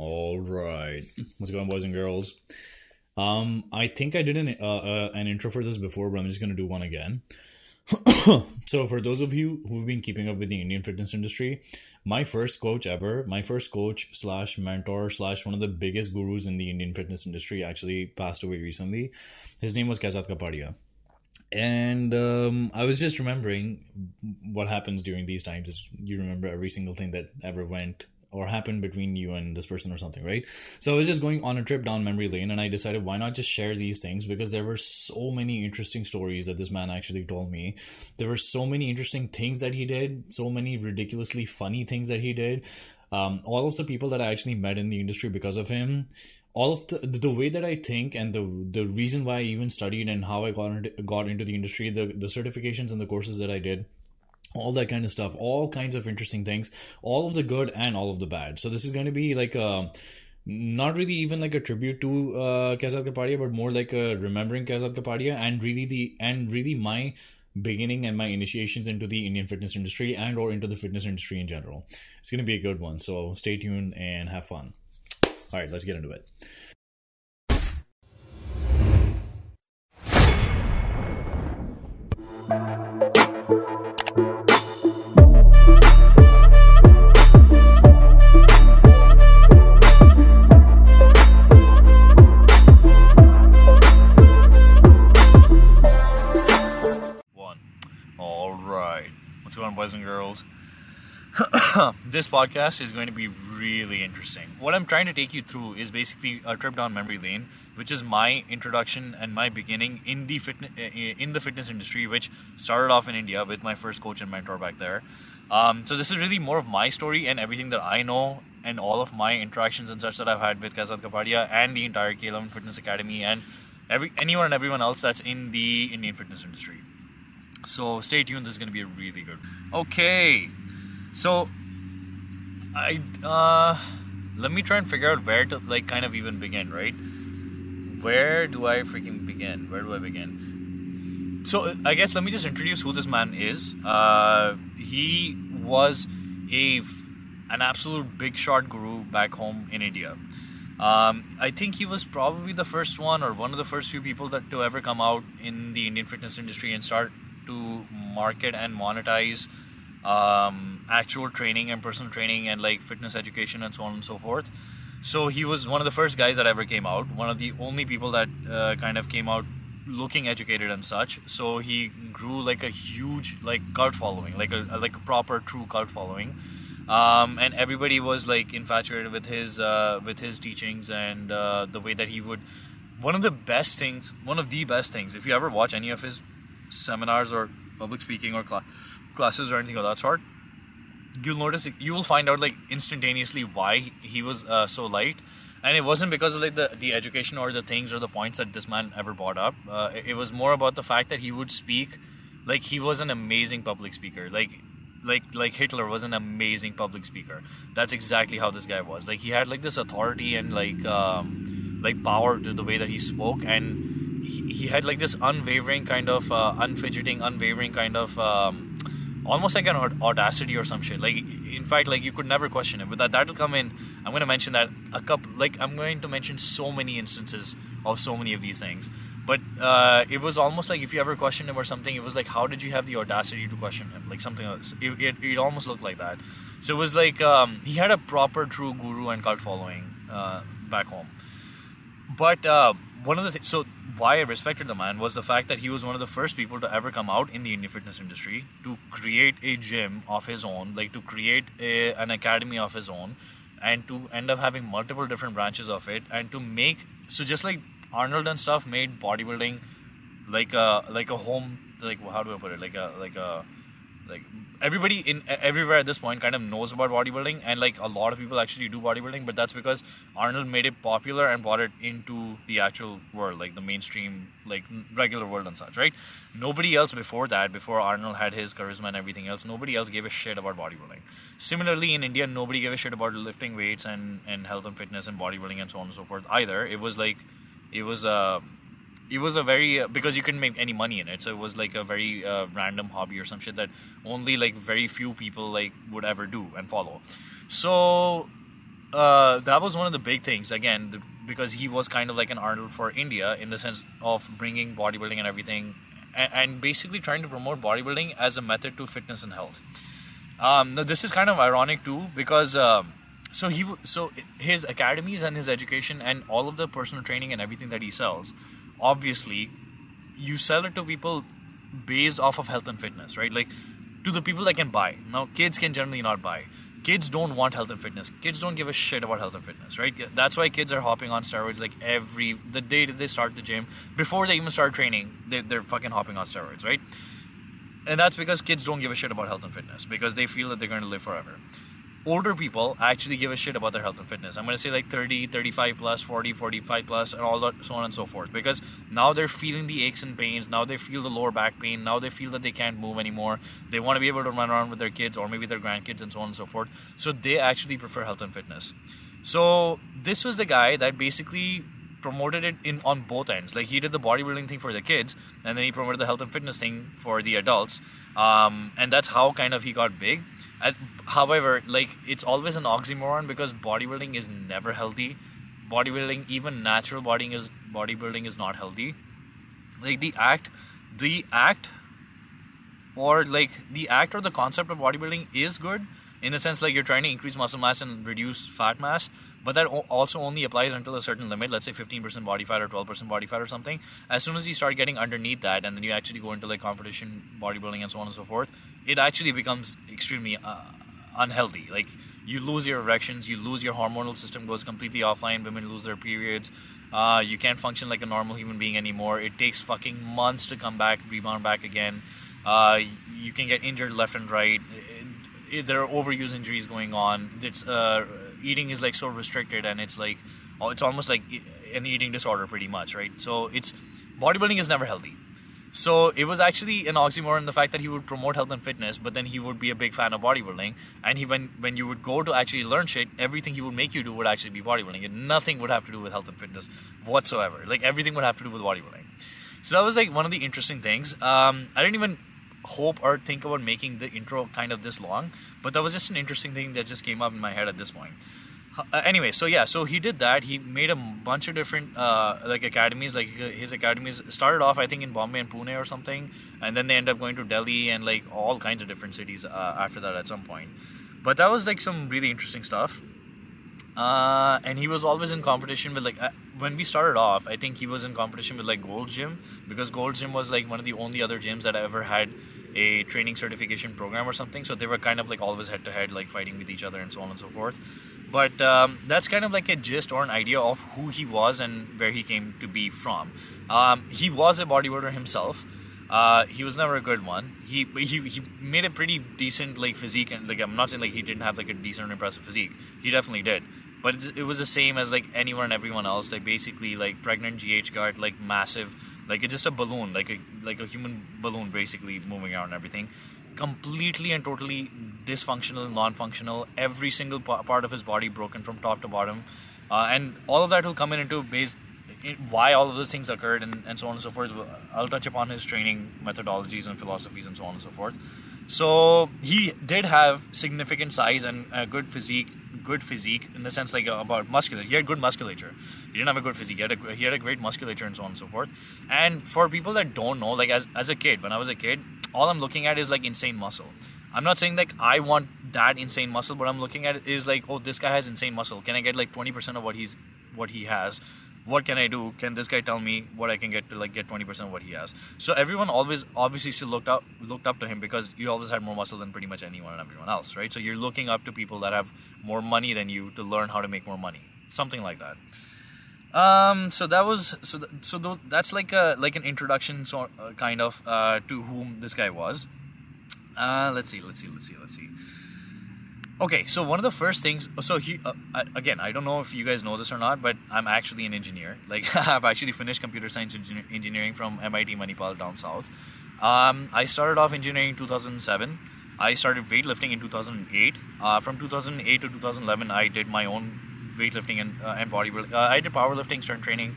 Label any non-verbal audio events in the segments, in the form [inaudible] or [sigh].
All right, what's going, on, boys and girls? Um, I think I did an uh, uh, an intro for this before, but I'm just gonna do one again. [coughs] so, for those of you who've been keeping up with the Indian fitness industry, my first coach ever, my first coach slash mentor slash one of the biggest gurus in the Indian fitness industry, actually passed away recently. His name was Kaizzad Capadia and um, I was just remembering what happens during these times is you remember every single thing that ever went or happened between you and this person or something, right? So I was just going on a trip down memory lane and I decided why not just share these things because there were so many interesting stories that this man actually told me. There were so many interesting things that he did, so many ridiculously funny things that he did. Um, all of the people that I actually met in the industry because of him, all of the the way that I think and the the reason why I even studied and how I got into, got into the industry, the the certifications and the courses that I did all that kind of stuff all kinds of interesting things all of the good and all of the bad. So this is going to be like a not really even like a tribute to uh Kaizzad Capadia but more like a remembering Kaizzad Capadia and really the and really my beginning and my initiations into the Indian fitness industry and or into the fitness industry in general. It's going to be a good one so stay tuned and have fun. All right let's get into it boys and girls. [coughs] this podcast is going to be really interesting. What I'm trying to take you through is basically a trip down memory lane, which is my introduction and my beginning in the fitness in the fitness industry, which started off in India with my first coach and mentor back there. Um, so this is really more of my story and everything that I know and all of my interactions and such that I've had with Kaizzad Capadia and the entire K11 Fitness Academy and every anyone and everyone else that's in the Indian fitness industry. So stay tuned. This is going to be really good. Okay, so I uh, let me try and figure out where to like kind of even begin. Right? Where do I freaking begin? Where do I begin? So I guess let me just introduce who this man is. Uh, he was a an absolute big shot guru back home in India. Um, I think he was probably the first one or one of the first few people that to ever come out in the Indian fitness industry and start to market and monetize um, actual training and personal training and like fitness education and so on and so forth. So he was one of the first guys that ever came out, one of the only people that uh, kind of came out looking educated and such. So he grew like a huge like cult following, like a like a proper true cult following. Um, and everybody was like infatuated with his uh, with his teachings and uh, the way that he would. One of the best things, one of the best things, if you ever watch any of his seminars or public speaking or cl- classes or anything of that sort, you'll notice you will find out like instantaneously why he was uh, so light. And it wasn't because of like the, the education or the things or the points that this man ever brought up. Uh, it, it, was more about the fact that he would speak like he was an amazing public speaker. Like like like hitler was an amazing public speaker. That's exactly how this guy was. Like he had like this authority and like um like power to the way that he spoke. And he, had like this unwavering kind of uh, unfidgeting, unwavering kind of um, almost like an audacity or some shit. Like in fact, like you could never question it. But that that'll come in. I'm going to mention that a couple. Like I'm going to mention so many instances of so many of these things. But uh, it was almost like if you ever questioned him or something, it was like, how did you have the audacity to question him? Like something else. It, it, it almost looked like that. So it was like um, he had a proper, true guru and cult following uh, back home. But uh, one of the things, so why I respected the man was the fact that he was one of the first people to ever come out in the Indian fitness industry to create a gym of his own, like to create a, an academy of his own, and to end up having multiple different branches of it, and to make so just like Arnold and stuff made bodybuilding like a like a home like how do I put it? Like a like a like everybody in everywhere at this point kind of knows about bodybuilding and like a lot of people actually do bodybuilding but that's because arnold made it popular and brought it into the actual world like the mainstream like regular world and such right? Nobody else before that before arnold had his charisma and everything else nobody else gave a shit about bodybuilding. Similarly in india nobody gave a shit about lifting weights and and health and fitness and bodybuilding and so on and so forth either. It was like it was a uh, it was a very uh, because you couldn't make any money in it so it was like a very uh, random hobby or some shit that only like very few people like would ever do and follow so uh, that was one of the big things again the, because he was kind of like an Arnold for India in the sense of bringing bodybuilding and everything, and, and basically trying to promote bodybuilding as a method to fitness and health. Um, now this is kind of ironic too because um, so he so his academies and his education and all of the personal training and everything that he sells, obviously, you sell it to people based off of health and fitness, right? Like to the people that can buy. Now kids can generally not buy kids don't want health and fitness. Kids don't give a shit about health and fitness, right? That's why kids are hopping on steroids like every the day that they start the gym before they even start training. They, they're fucking hopping on steroids, right? And that's because kids don't give a shit about health and fitness because they feel that they're going to live forever older people actually give a shit about their health and fitness. I'm going to say like 30, 35 plus, 40, 45 plus, and all that, so on and so forth. Because now they're feeling the aches and pains. Now they feel the lower back pain. Now they feel that they can't move anymore. They want to be able to run around with their kids or maybe their grandkids and so on and so forth. So they actually prefer health and fitness. So this was the guy that basically promoted it in on both ends. Like he did the bodybuilding thing for the kids, and then he promoted the health and fitness thing for the adults. Um, and that's how kind of he got big. However, like it's always an oxymoron because bodybuilding is never healthy. Bodybuilding, even natural bodybuilding is bodybuilding is not healthy. Like the act, the act, or like the act or the concept of bodybuilding is good in the sense like you're trying to increase muscle mass and reduce fat mass but that also only applies until a certain limit let's say 15% body fat or 12% body fat or something. As soon as you start getting underneath that and then you actually go into like competition bodybuilding and so on and so forth it actually becomes extremely uh, unhealthy. Like you lose your erections you lose your hormonal system goes completely offline women lose their periods uh, you can't function like a normal human being anymore. It takes fucking months to come back rebound back again. Uh, you can get injured left and right. It, there are overuse injuries going on. It's uh, eating is like so restricted and it's like it's almost like an eating disorder pretty much right so it's bodybuilding is never healthy so it was actually an oxymoron the fact that he would promote health and fitness, but then he would be a big fan of bodybuilding. And he when when you would go to actually learn shit, everything he would make you do would actually be bodybuilding. And nothing would have to do with health and fitness whatsoever. Like everything would have to do with bodybuilding. So that was like one of the interesting things. Um, I didn't even hope or think about making the intro kind of this long, but that was just an interesting thing that just came up in my head at this point. Uh, anyway, so yeah, so he did that. He made a bunch of different uh, like academies. Like his academies started off, I think, in Bombay and Pune or something, and then they end up going to Delhi and like all kinds of different cities uh, after that at some point. But that was like some really interesting stuff. Uh, and he was always in competition with like uh, when we started off. I think he was in competition with like Gold Gym because Gold Gym was like one of the only other gyms that I ever had a training certification program or something. So they were kind of like always head to head, like fighting with each other and so on and so forth. But um, that's kind of like a gist or an idea of who he was and where he came to be from. Um, he was a bodybuilder himself. Uh, he was never a good one. He, he he made a pretty decent like physique, and like I'm not saying like he didn't have like a decent impressive physique. He definitely did, but it was the same as like anyone and everyone else. Like basically like pregnant GH gut, like massive like it's just a balloon, like a like a human balloon, basically moving around and everything. Completely and totally dysfunctional, non-functional. Every single part of his body broken from top to bottom, uh, and all of that will come in into base why all of those things occurred and, and so on and so forth. I'll touch upon his training methodologies and philosophies and so on and so forth. So he did have significant size and a good physique, good physique in the sense like about muscular. He had good musculature. He didn't have a good physique. He had a, he had a great musculature and so on and so forth. And for people that don't know, like as as a kid, when I was a kid, all I'm looking at is like insane muscle. I'm not saying like I want that insane muscle, but I'm looking at is like, oh, this guy has insane muscle. Can I get like 20% of what he's what he has? What can I do? Can this guy tell me what I can get to like get 20% of what he has? So everyone always obviously still looked up looked up to him because you always had more muscle than pretty much anyone and everyone else, right? So you're looking up to people that have more money than you to learn how to make more money, something like that. Um, so that was so th- so th- that's like a like an introduction, so uh, kind of uh, to whom this guy was. Uh, let's see, let's see, let's see, let's see. Okay, so one of the first things, so he, uh, again, I don't know if you guys know this or not, but I'm actually an engineer. [laughs] Like, I've actually finished computer science engineering from MIT Manipal down south. Um, I started off engineering in 2007. I started weightlifting in 2008. Uh, from 2008 to 2011, I did my own weightlifting and, uh, and bodybuilding. Uh, I did powerlifting, strength training,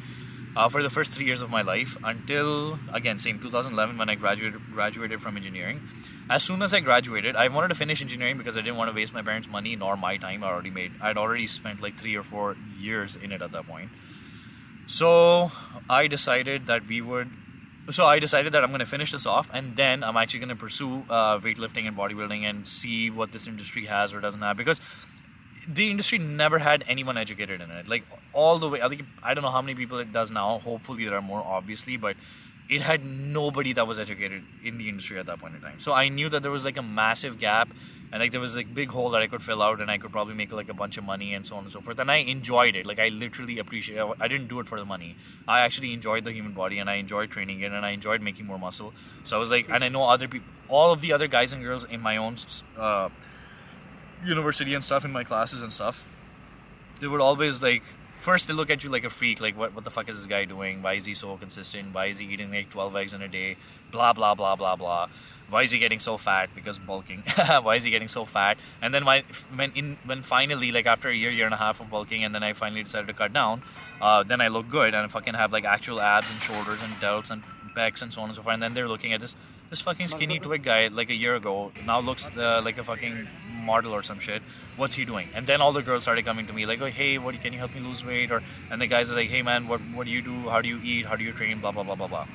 uh, for the first three years of my life until again same 2011 when I graduated graduated from engineering. As soon as I graduated, I wanted to finish engineering because I didn't want to waste my parents' money nor my time. I already made I'd already spent like three or four years in it at that point. So I decided that we would. So I decided that I'm going to finish this off, and then I'm actually going to pursue uh, weightlifting and bodybuilding and see what this industry has or doesn't have because the industry never had anyone educated in it. Like all the way, I think I don't know how many people it does now. Hopefully there are more, obviously, but it had nobody that was educated in the industry at that point in time. So I knew that there was like a massive gap and like there was like big hole that I could fill out and I could probably make like a bunch of money and so on and so forth. And I enjoyed it. Like I literally appreciate it. I didn't do it for the money. I actually enjoyed the human body and I enjoyed training it and I enjoyed making more muscle. So I was like, and I know other people, all of the other guys and girls in my own uh, university and stuff in my classes and stuff, they would always like first they look at you like a freak, like what what the fuck is this guy doing? Why is he so consistent? Why is he eating like twelve eggs in a day? Blah blah blah blah blah. Why is he getting so fat? Because bulking. [laughs] Why is he getting so fat? And then when when in when finally like after a year year and a half of bulking, and then I finally decided to cut down, uh, then I look good and I fucking have like actual abs and shoulders and delts and pecs and so on and so forth. And then they're looking at this this fucking skinny twig guy like a year ago now looks uh, like a fucking model or some shit. What's he doing? And then all the girls started coming to me like, oh hey, what can you help me lose weight? Or and the guys are like, hey man, what what do you do? How do you eat? How do you train? Blah blah blah blah blah.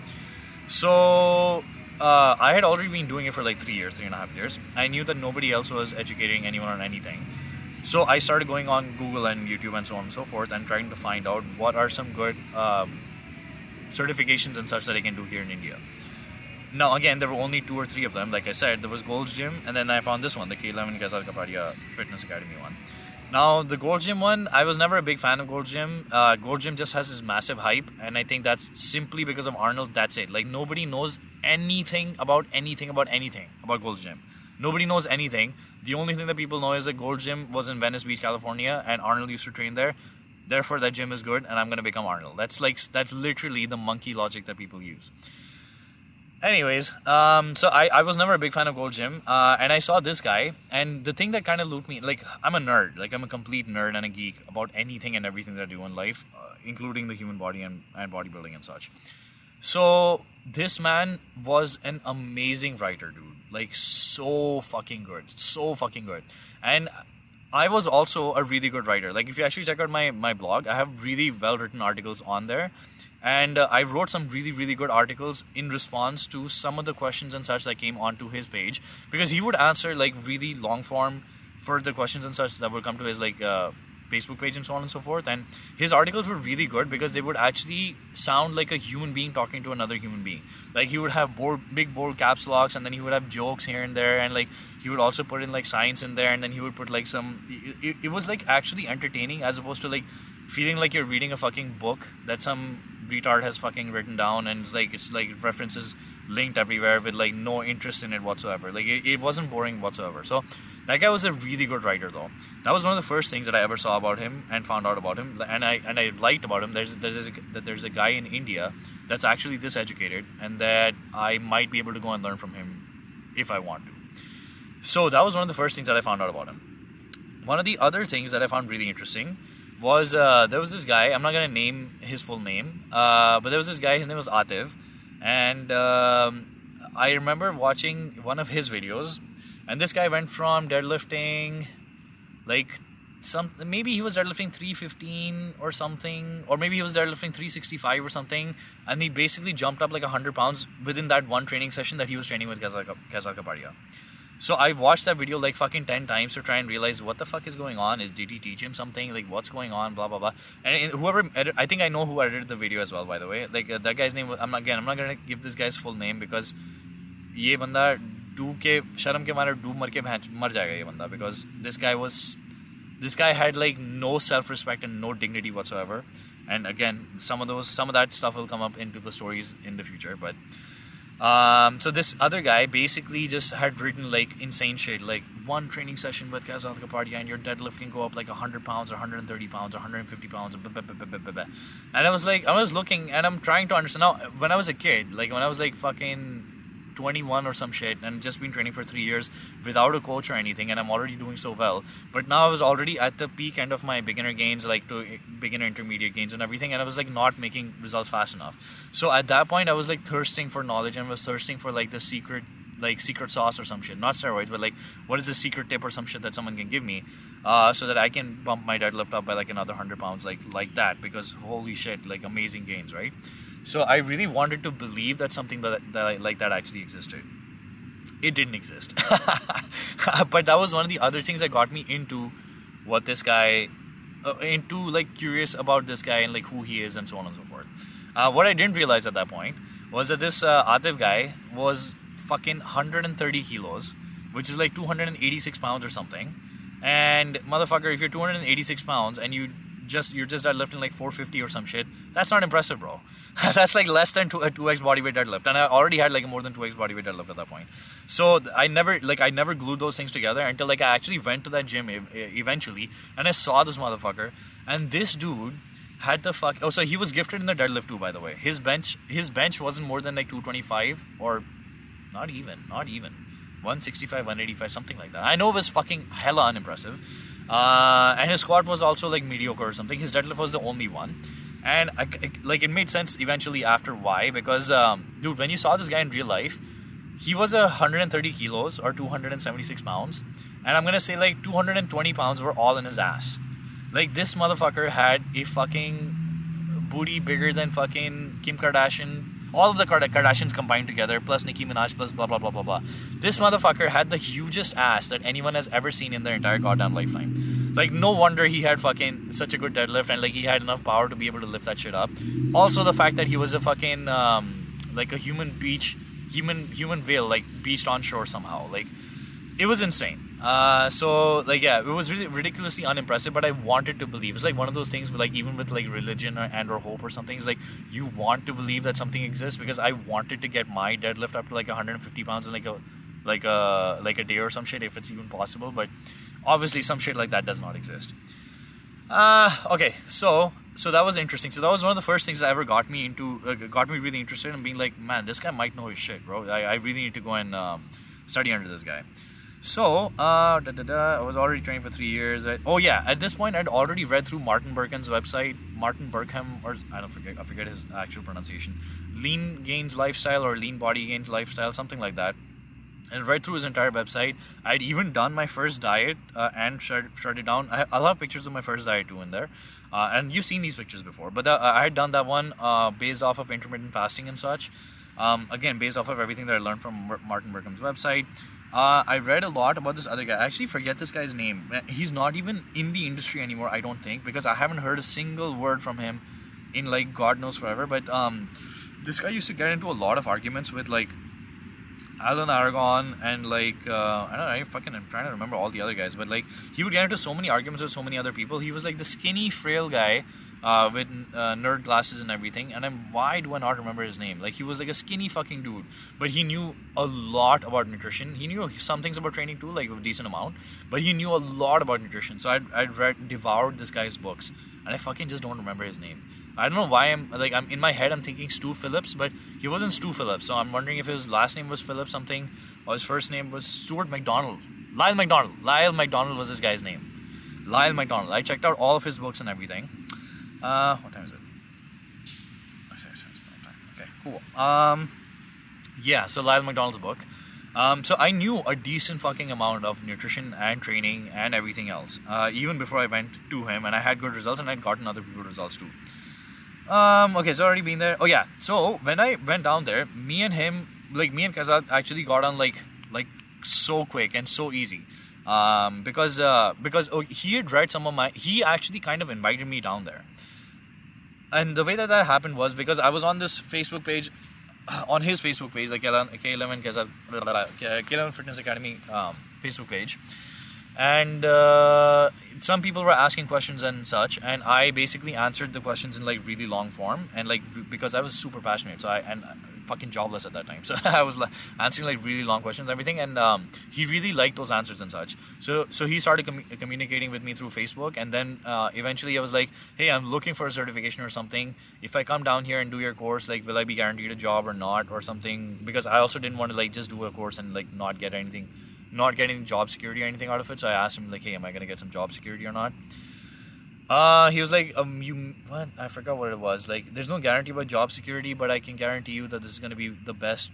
So uh, I had already been doing it for like three years, three and a half years. I knew that nobody else was educating anyone on anything. So I started going on Google and YouTube and so on and so forth and trying to find out what are some good um, certifications and such that I can do here in India. Now, again, there were only two or three of them. Like I said, there was Gold's Gym, and then I found this one, the K11 Kaizzad Capadia Fitness Academy one. Now, the Gold Gym one, I was never a big fan of Gold Gym. Uh, Gold Gym just has this massive hype, and I think that's simply because of Arnold. That's it. Like, nobody knows anything about anything about anything about Gold's Gym. Nobody knows anything. The only thing that people know is that Gold Gym was in Venice Beach, California, and Arnold used to train there. Therefore, that gym is good, and I'm gonna become Arnold. That's like that's literally the monkey logic that people use anyways um, so I, I was never a big fan of gold gym uh, and i saw this guy and the thing that kind of looped me like i'm a nerd like i'm a complete nerd and a geek about anything and everything that i do in life uh, including the human body and, and bodybuilding and such. So this man was an amazing writer dude. Like so fucking good so fucking good. And i was also a really good writer. Like if you actually check out my, my blog i have really well written articles on there and uh, I wrote some really really good articles in response to some of the questions and such that came onto his page because he would answer like really long form further questions and such that would come to his like uh, Facebook page and so on and so forth. And his articles were really good because they would actually sound like a human being talking to another human being. Like he would have bold, big bold caps locks, and then he would have jokes here and there, and like he would also put in like science in there, and then he would put like some. It, it was like actually entertaining as opposed to like feeling like you're reading a fucking book that some retard has fucking written down and it's like it's like references linked everywhere with like no interest in it whatsoever. Like it, it wasn't boring whatsoever. So that guy was a really good writer though. That was one of the first things that i ever saw about him and found out about him and i and i liked about him. There's there's that there's a guy in india that's actually this educated and that i might be able to go and learn from him if i want to. So that was one of the first things that i found out about him. One of the other things that i found really interesting was uh, there was this guy. I'm not gonna name his full name, uh, but there was this guy. His name was Atif, and um, I remember watching one of his videos. And this guy went from deadlifting, like some maybe he was deadlifting 315 or something, or maybe he was deadlifting 365 or something, and he basically jumped up like 100 pounds within that one training session that he was training with Kaizzad Capadia. So I watched that video like fucking ten times to try and realize what the fuck is going on. Is did he teach him something? Like what's going on? Blah blah blah. And whoever edit, I think I know who edited the video as well. By the way, like uh, that guy's name. I'm not, again. I'm not gonna give this guy's full name because ये बंदा डूब के शर्म के मारे डूब मर के मर जाएगा ये बंदा because this guy was this guy had like no self respect and no dignity whatsoever. And again, some of those some of that stuff will come up into the stories in the future, but. um, so this other guy basically just had written like insane shit, like one training session with Kaizzad Capadia and your deadlift can go up like 100 pounds or 130 pounds or 150 pounds. And I was like, I was looking and I'm trying to understand. Now, when I was a kid, like when I was like fucking 21 or some shit and just been training for three years without a coach or anything, and I'm already doing so well. But now I was already at the peak end of my beginner gains, like to beginner intermediate gains and everything, and I was like not making results fast enough. So at that point, I was like thirsting for knowledge and was thirsting for like the secret like secret sauce or some shit. Not steroids, but like what is the secret tip or some shit that someone can give me, uh, so that I can bump my deadlift up by like another hundred pounds, like like that. Because holy shit, like amazing gains, right? So I really wanted to believe that something that, that like that actually existed. It didn't exist, [laughs] but that was one of the other things that got me into what this guy, uh, into like curious about this guy and like who he is and so on and so forth. Uh, what I didn't realize at that point was that this uh, Atif guy was fucking 130 kilos, which is like 286 pounds or something. And motherfucker, if you're 286 pounds and you just you're just deadlifting like 450 or some shit, that's not impressive, bro. [laughs] that's like less than two, a 2x bodyweight deadlift, and I already had like more than 2x bodyweight deadlift at that point. So I never like I never glued those things together until like I actually went to that gym eventually, and I saw this motherfucker, and this dude had the fuck. Oh, so he was gifted in the deadlift too, by the way. His bench, his bench wasn't more than like 225 or not even, not even. 165, 185, something like that. I know it was fucking hella unimpressive. Uh, and his squat was also like mediocre or something. His deadlift was the only one. And I, like it made sense eventually after why because um, dude when you saw this guy in real life he was a 130 kilos or 276 pounds and i'm gonna say like 220 pounds were all in his ass like this motherfucker had a fucking booty bigger than fucking kim kardashian all of the Kardashians combined together, plus Nicki Minaj, plus blah blah blah blah blah. This motherfucker had the hugest ass that anyone has ever seen in their entire goddamn lifetime. Like, no wonder he had fucking such a good deadlift and like he had enough power to be able to lift that shit up. Also, the fact that he was a fucking um, like a human beach, human human whale, like beached on shore somehow. Like, it was insane. Uh, so like yeah, it was really ridiculously unimpressive, but I wanted to believe. It's like one of those things, with, like even with like religion or, and or hope or something. It's like you want to believe that something exists because I wanted to get my deadlift up to like 150 pounds in like a like a like a day or some shit if it's even possible. But obviously, some shit like that does not exist. Uh, okay, so so that was interesting. So that was one of the first things that ever got me into uh, got me really interested in being like, man, this guy might know his shit, bro. I, I really need to go and um, study under this guy. So, uh, da, da, da, I was already training for three years. I, oh yeah, at this point, I'd already read through Martin Berkhan's website, Martin Berkham, or I don't forget, I forget his actual pronunciation, Lean Gains Lifestyle or Lean Body Gains Lifestyle, something like that. And read through his entire website. I'd even done my first diet uh, and shut, shut it down. I, will have pictures of my first diet too in there. Uh, and you've seen these pictures before, but uh, I had done that one uh, based off of intermittent fasting and such. Um, again, based off of everything that I learned from Martin Berkham's website. Uh, I read a lot about this other guy. I actually forget this guy's name. He's not even in the industry anymore, I don't think, because I haven't heard a single word from him in like God knows forever. But um, this guy used to get into a lot of arguments with like Alan Aragon and like uh, I don't know, I fucking I'm trying to remember all the other guys, but like he would get into so many arguments with so many other people. He was like the skinny, frail guy uh, with uh, nerd glasses and everything. And I'm why do I not remember his name? Like he was like a skinny fucking dude, but he knew a lot about nutrition. He knew some things about training too, like a decent amount, but he knew a lot about nutrition. So I'd, I'd read devoured this guy's books, and I fucking just don't remember his name. I don't know why I'm like I'm in my head. I'm thinking Stu Phillips, but he wasn't Stu Phillips. So I'm wondering if his last name was Phillips something, or his first name was Stuart McDonald. Lyle McDonald. Lyle McDonald was this guy's name. Lyle McDonald. I checked out all of his books and everything. Uh, what time is it? Oh. Okay, cool. Um, yeah, so Lyle McDonald's book. Um, so I knew a decent fucking amount of nutrition and training and everything else, uh, even before I went to him, and I had good results, and I'd gotten other good results too. Um, okay, so already been there. Oh yeah, so when I went down there, me and him, like me and Kaizzad, actually got on like like so quick and so easy um, because uh, because oh, he had read some of my. He actually kind of invited me down there, and the way that that happened was because I was on this Facebook page, [sighs] on his Facebook page, like K11 K11 Fitness Academy um, Facebook page, and uh, some people were asking questions and such, and I basically answered the questions in like really long form, and like because I was super passionate, so I and fucking jobless at that time. [laughs] So I was like answering like really long questions, and everything, and um, he really liked those answers and such. So so he started com- communicating with me through Facebook, and then uh, eventually I was like, hey, I'm looking for a certification or something. If I come down here and do your course, like, will I be guaranteed a job or not, or something? Because I also didn't want to like just do a course and like not get anything, not getting job security or anything out of it. So I asked him like, hey, am I gonna get some job security or not? Uh, he was like, um, you what? I forgot what it was. Like, there's no guarantee about job security, but I can guarantee you that this is going to be the best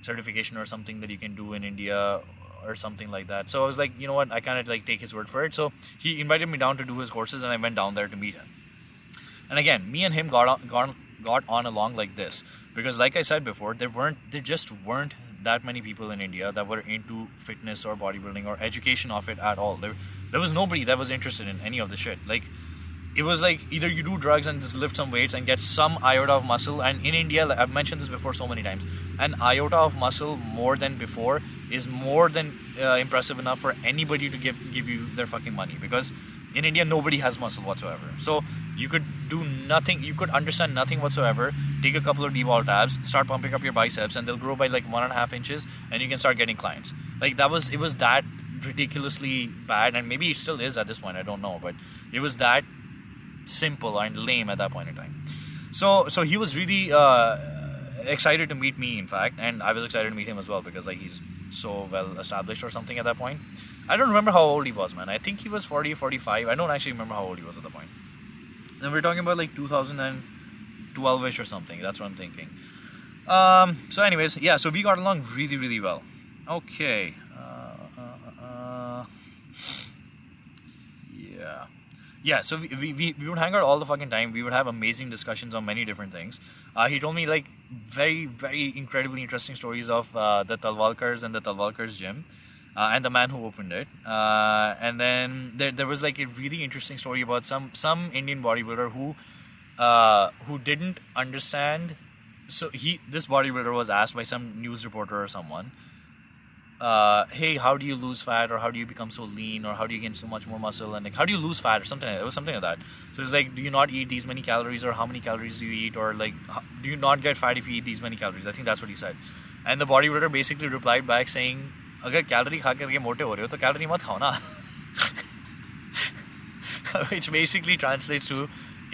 certification or something that you can do in India or something like that. So I was like, you know what? I kind of like take his word for it. So he invited me down to do his courses, and I went down there to meet him. And again, me and him got on, got got on along like this because, like I said before, there weren't there just weren't that many people in India that were into fitness or bodybuilding or education of it at all. There, there was nobody that was interested in any of the shit. Like, it was like either you do drugs and just lift some weights and get some iota of muscle. And in India, I've mentioned this before so many times, an iota of muscle more than before is more than uh, impressive enough for anybody to give give you their fucking money because in India nobody has muscle whatsoever. So you could do nothing, you could understand nothing whatsoever. Take a couple of D-bol tabs, start pumping up your biceps, and they'll grow by like one and a half inches, and you can start getting clients. Like that was it was that ridiculously bad, and maybe it still is at this point. I don't know, but it was that simple and lame at that point in time. So so he was really uh, excited to meet me, in fact, and I was excited to meet him as well because like he's so well established or something at that point. I don't remember how old he was, man. I think he was 40, 45. I don't actually remember how old he was at the point. And we're talking about like 2012 ish or something. That's what I'm thinking. Um, so, anyways, yeah, so we got along really, really well. Okay. Uh, uh, uh, yeah. Yeah, so we, we, we would hang out all the fucking time. We would have amazing discussions on many different things. Uh, he told me like very, very incredibly interesting stories of uh, the Talwalkars and the Talwalkars gym. Uh, and the man who opened it. Uh, and then there, there was like a really interesting story about some some Indian bodybuilder who uh, who didn't understand. So he this bodybuilder was asked by some news reporter or someone, uh, "Hey, how do you lose fat, or how do you become so lean, or how do you gain so much more muscle, and like how do you lose fat, or something?" Like it was something like that. So it's like, do you not eat these many calories, or how many calories do you eat, or like do you not get fat if you eat these many calories? I think that's what he said. And the bodybuilder basically replied back saying अगर calorie खा करके मोटे हो रहे हो तो calorie मत खाओ ना which basically translates to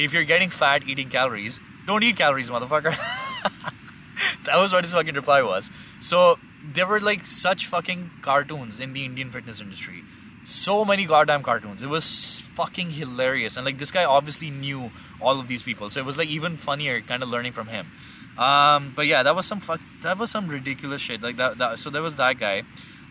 if you're getting fat eating calories don't eat calories motherfucker [laughs] that was what his fucking reply was so there were like such fucking cartoons in the indian fitness industry. So many goddamn cartoons. It was fucking hilarious. And like this guy obviously knew all of these people. So it was like even funnier kind of learning from him. Um, but yeah that was some fuck that was some ridiculous shit. Like that, that so there was that guy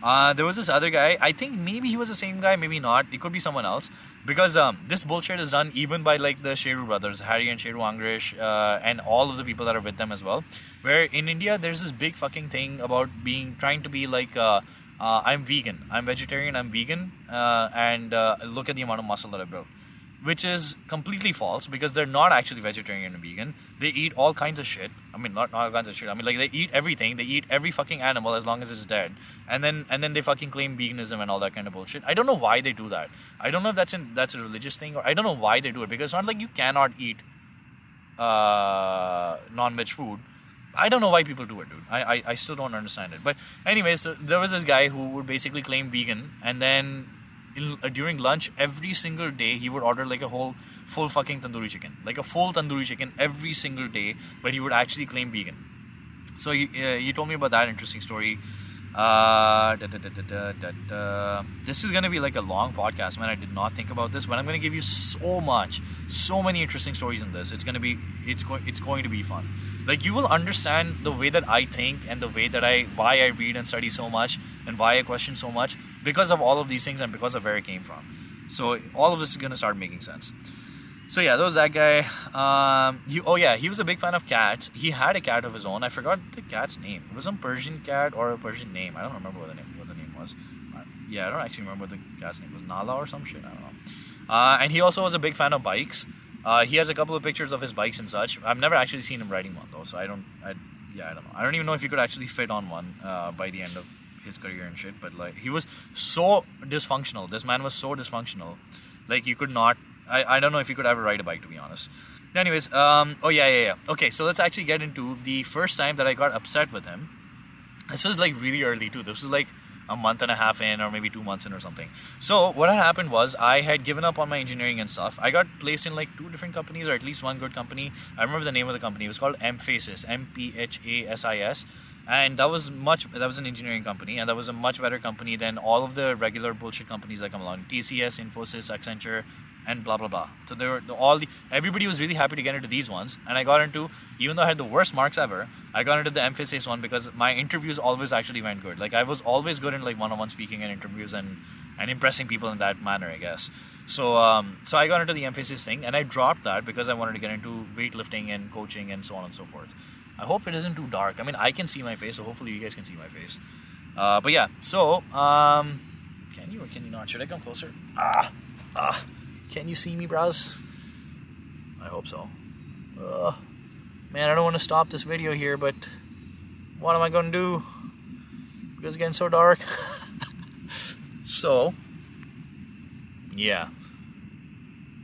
uh, there was this other guy. I think maybe he was the same guy, maybe not. It could be someone else because um, this bullshit is done even by like the Sheru brothers, Harry and Sheru Angrish, uh, and all of the people that are with them as well. Where in India, there's this big fucking thing about being trying to be like. Uh, uh I'm vegan. I'm vegetarian. I'm vegan, uh, and uh, look at the amount of muscle that I built which is completely false because they're not actually vegetarian and vegan. They eat all kinds of shit. I mean, not, not all kinds of shit. I mean, like they eat everything. They eat every fucking animal as long as it's dead, and then and then they fucking claim veganism and all that kind of bullshit. I don't know why they do that. I don't know if that's in that's a religious thing or I don't know why they do it because it's not like you cannot eat uh, non-veg food. I don't know why people do it, dude. I, I, I still don't understand it. But anyways, so there was this guy who would basically claim vegan, and then in, uh, during lunch every single day he would order like a whole full fucking tandoori chicken. Like a full tandoori chicken every single day but he would actually claim vegan. So he, uh, he told me about that interesting story uh, da, da, da, this is gonna be like a long podcast man i did not think about this but i'm gonna give you so much so many interesting stories in this it's gonna be it's going it's going to be fun like you will understand the way that i think and the way that i why i read and study so much and why i question so much because of all of these things and because of where it came from. So all of this is gonna start making sense. So yeah, there was that guy. Um, he, oh yeah, he was a big fan of cats. He had a cat of his own. I forgot the cat's name. It was some Persian cat or a Persian name. I don't remember what the name what the name was. Uh, yeah, I don't actually remember what the cat's name was. Nala or some shit. I don't know. Uh, and he also was a big fan of bikes. Uh, he has a couple of pictures of his bikes and such. I've never actually seen him riding one though, so I don't. I, yeah, I don't know. I don't even know if he could actually fit on one uh, by the end of his career and shit, but like he was so dysfunctional. This man was so dysfunctional. Like you could not. I, I don't know if you could ever ride a bike to be honest. Anyways, um, oh yeah, yeah, yeah. Okay, so let's actually get into the first time that I got upset with him. This was like really early too. This was like a month and a half in, or maybe two months in, or something. So what had happened was I had given up on my engineering and stuff. I got placed in like two different companies, or at least one good company. I remember the name of the company. It was called Mphasis, M P H A S I S and that was much that was an engineering company and that was a much better company than all of the regular bullshit companies that come along tcs infosys accenture and blah blah blah so there were all the everybody was really happy to get into these ones and i got into even though i had the worst marks ever i got into the Mphasis one because my interviews always actually went good like i was always good in like one-on-one speaking and interviews and and impressing people in that manner i guess so um, so i got into the Mphasis thing and i dropped that because i wanted to get into weightlifting and coaching and so on and so forth I hope it isn't too dark. I mean, I can see my face, so hopefully you guys can see my face. Uh, but yeah, so um, can you or can you not? Should I come closer? Ah, ah. Can you see me, bros? I hope so. Uh, man, I don't want to stop this video here, but what am I going to do? Because it's getting so dark. [laughs] so, yeah.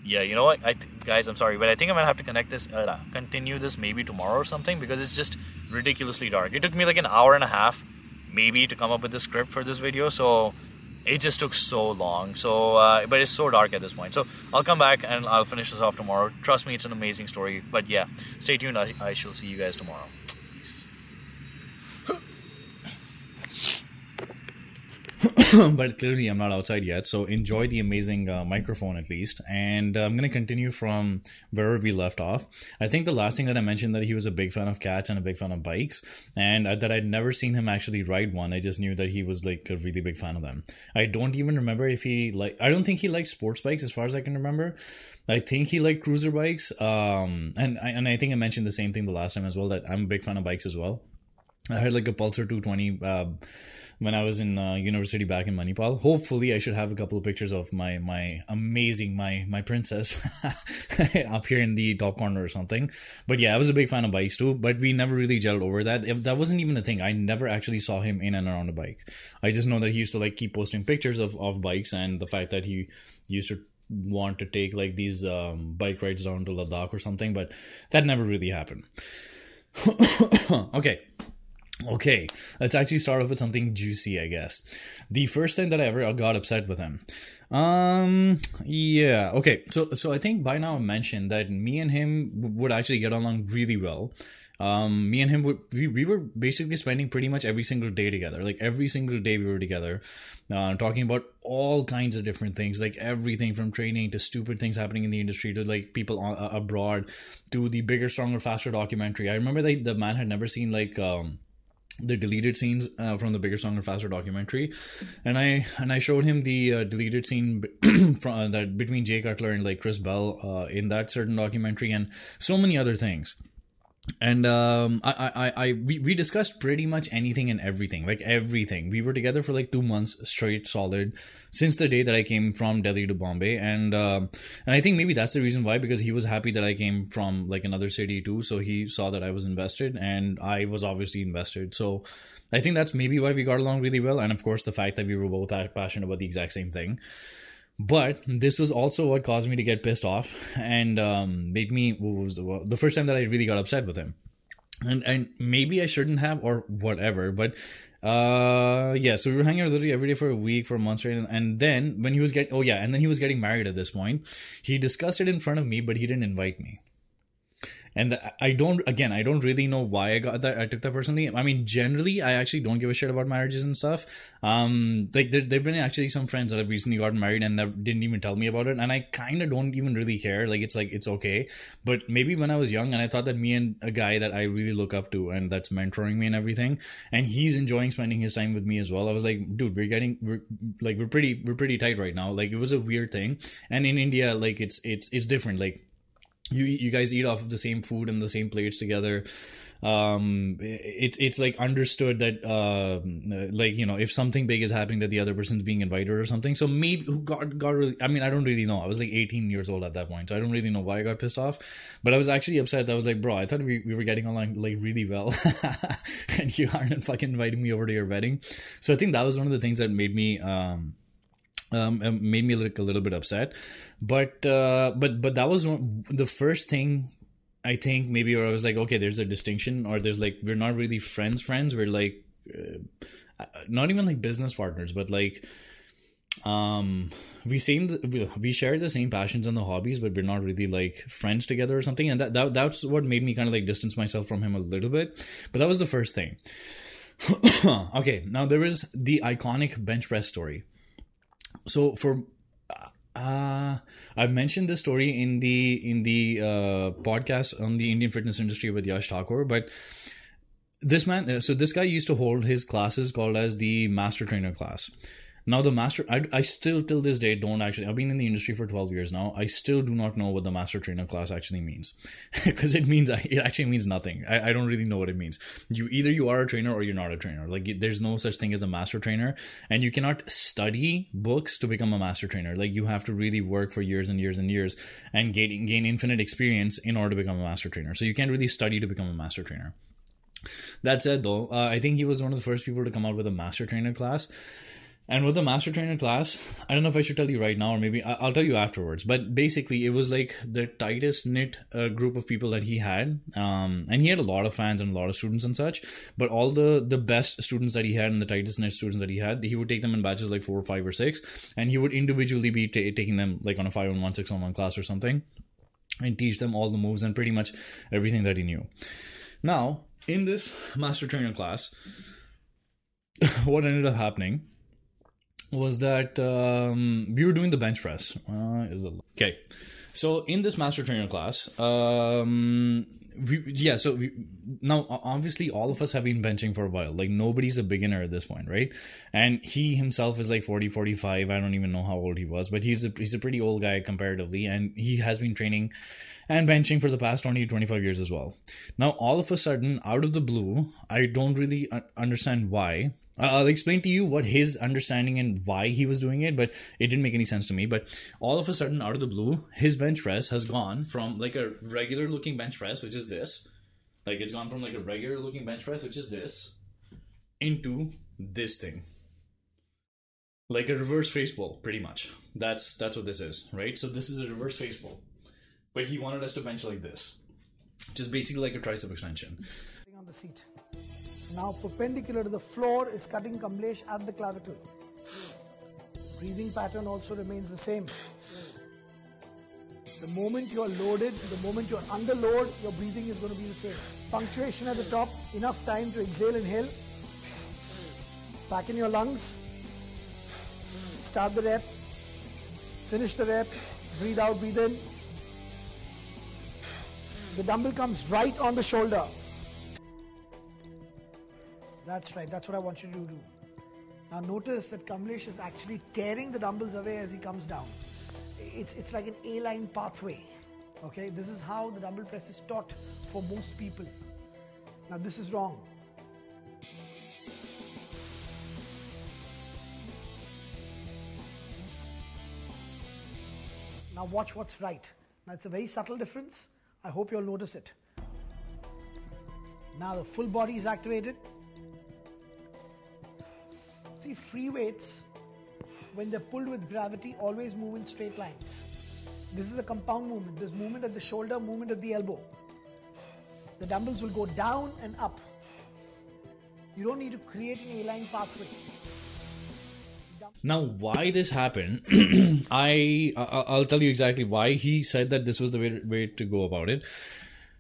Yeah, you know what? I th- guys, I'm sorry, but I think I'm gonna have to connect this, uh, continue this maybe tomorrow or something because it's just ridiculously dark. It took me like an hour and a half, maybe, to come up with the script for this video. So it just took so long. So, uh, but it's so dark at this point. So I'll come back and I'll finish this off tomorrow. Trust me, it's an amazing story. But yeah, stay tuned. I, I shall see you guys tomorrow. [coughs] but clearly I'm not outside yet. So enjoy the amazing uh, microphone at least. And uh, I'm going to continue from wherever we left off. I think the last thing that I mentioned that he was a big fan of cats and a big fan of bikes, and that I'd never seen him actually ride one. I just knew that he was like a really big fan of them. I don't even remember if he like. I don't think he liked sports bikes as far as I can remember. I think he liked cruiser bikes. Um, and I, and I think I mentioned the same thing the last time as well that I'm a big fan of bikes as well. I had like a Pulsar 220 uh, when I was in uh, university back in Manipal. Hopefully, I should have a couple of pictures of my my amazing my my princess [laughs] up here in the top corner or something. But yeah, I was a big fan of bikes too. But we never really gelled over that. If that wasn't even a thing, I never actually saw him in and around a bike. I just know that he used to like keep posting pictures of of bikes and the fact that he used to want to take like these um, bike rides down to Ladakh or something. But that never really happened. [coughs] okay Okay, let's actually start off with something juicy, I guess. The first time that I ever got upset with him. Um, yeah, okay. So, so I think by now I mentioned that me and him would actually get along really well. Um, me and him would we, we were basically spending pretty much every single day together. Like every single day we were together, uh, talking about all kinds of different things, like everything from training to stupid things happening in the industry to like people on, uh, abroad to the bigger, stronger, faster documentary. I remember that the man had never seen like um the deleted scenes uh, from the bigger stronger faster documentary. And i and i showed him the uh, deleted scene [clears throat] from uh, that between jay cutler and like chris bell uh, in that certain documentary and so many other things and um, I, I, I, we, we discussed pretty much anything and everything, like everything. We were together for like two months straight, solid, since the day that I came from Delhi to Bombay, and um, and I think maybe that's the reason why because he was happy that I came from like another city too, so he saw that I was invested, and I was obviously invested. So I think that's maybe why we got along really well, and of course the fact that we were both passionate about the exact same thing. But this was also what caused me to get pissed off and um, made me what was the, the first time that I really got upset with him. And and maybe I shouldn't have or whatever, but uh yeah so we were hanging out literally every day for a week for a month straight and, and then when he was getting oh yeah and then he was getting married at this point he discussed it in front of me but he didn't invite me and I don't again I don't really know why I got that I took that personally. I mean generally I actually don't give a shit about marriages and stuff. Um, like there there've been actually some friends that have recently gotten married and didn't even tell me about it, and I kind of don't even really care. Like it's like it's okay, but maybe when I was young and I thought that me and a guy that I really look up to and that's mentoring me and everything, and he's enjoying spending his time with me as well. I was like, dude, we're getting we're like we're pretty we're pretty tight right now. Like it was a weird thing, and in India like it's it's it's different. Like you you guys eat off of the same food and the same plates together. Um it's it's like understood that uh like you know if something big is happening that the other person's being invited or something. So maybe who got got really i mean i don't really know. I was like 18 years old at that point so i don't really know why i got pissed off. But i was actually upset i was like bro i thought we, we were getting along like really well [laughs] and you aren't fucking inviting me over to your wedding. So i think that was one of the things that made me um um, made me look a little bit upset. But uh, but but that was one, the first thing I think maybe where I was like, okay, there's a distinction, or there's like we're not really friends, friends. We're like uh, not even like business partners, but like um we seem we share the same passions and the hobbies but we're not really like friends together or something. And that, that that's what made me kind of like distance myself from him a little bit. But that was the first thing. [coughs] Okay. Now there is the iconic bench press story so for uh, I've mentioned this story in the in the uh, podcast on the Indian fitness industry with Yash Thakur, but this man, so this guy used to hold his classes called as the master trainer class. Now the master, I, I still till this day don't actually. I've been in the industry for twelve years now. I still do not know what the master trainer class actually means, [laughs] because it means it actually means nothing. I, I don't really know what it means. You either you are a trainer or you're not a trainer. Like there's no such thing as a master trainer, and you cannot study books to become a master trainer. Like you have to really work for years and years and years and gain gain infinite experience in order to become a master trainer. So you can't really study to become a master trainer. That said, though, uh, I think he was one of the first people to come out with a master trainer class and with the master trainer class, I don't know if I should tell you right now or maybe I'll tell you afterwards. But basically, it was like the tightest knit uh, group of people that he had, um, and he had a lot of fans and a lot of students and such. But all the the best students that he had and the tightest knit students that he had, he would take them in batches like four or five or six, and he would individually be t- taking them like on a five on one, six on one class or something, and teach them all the moves and pretty much everything that he knew. Now, in this master trainer class, [laughs] what ended up happening was that um, we were doing the bench press. Uh, okay. So in this master trainer class, um, we, yeah. So we, now obviously all of us have been benching for a while. Like nobody's a beginner at this point, right? And he himself is like 40, 45. I don't even know how old he was, but he's a he's a pretty old guy comparatively, and he has been training and benching for the past 20 to 25 years as well. Now, all of a sudden, out of the blue, I don't really understand why. I'll explain to you what his understanding and why he was doing it, but it didn't make any sense to me. But all of a sudden, out of the blue, his bench press has gone from like a regular looking bench press, which is this, like it's gone from like a regular looking bench press, which is this, into this thing, like a reverse face pull, pretty much. That's that's what this is, right? So this is a reverse face pull, but he wanted us to bench like this, just basically like a tricep extension. On the seat. Now perpendicular to the floor is cutting Kamlesh at the clavicle. Breathing pattern also remains the same. The moment you're loaded, the moment you're under load, your breathing is going to be the same. Punctuation at the top, enough time to exhale, inhale. Back in your lungs. Start the rep. Finish the rep. Breathe out, breathe in. The dumbbell comes right on the shoulder. That's right, that's what I want you to do. Now notice that Kamlesh is actually tearing the dumbbells away as he comes down. It's, it's like an A-line pathway. Okay, this is how the dumbbell press is taught for most people. Now this is wrong. Now watch what's right. Now it's a very subtle difference. I hope you'll notice it. Now the full body is activated. See, free weights, when they're pulled with gravity, always move in straight lines. This is a compound movement. There's movement at the shoulder, movement at the elbow. The dumbbells will go down and up. You don't need to create an A-line pathway. Now, why this happened, [clears throat] I I'll tell you exactly why he said that this was the way, way to go about it.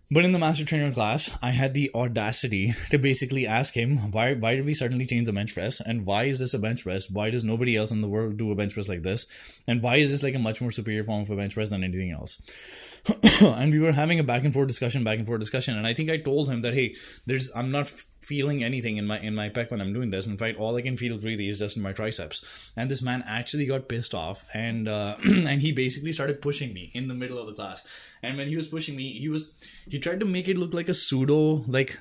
But in the master trainer class, I had the audacity to basically ask him why why did we suddenly change the bench press and why is this a bench press? Why does nobody else in the world do a bench press like this? And why is this like a much more superior form of a bench press than anything else? [coughs] and we were having a back and forth discussion, back and forth discussion, and I think I told him that hey, there's I'm not feeling anything in my in my pec when I'm doing this. In fact, all I can feel really is just in my triceps. And this man actually got pissed off, and uh, [coughs] and he basically started pushing me in the middle of the class. And when he was pushing me, he was he tried to make it look like a pseudo like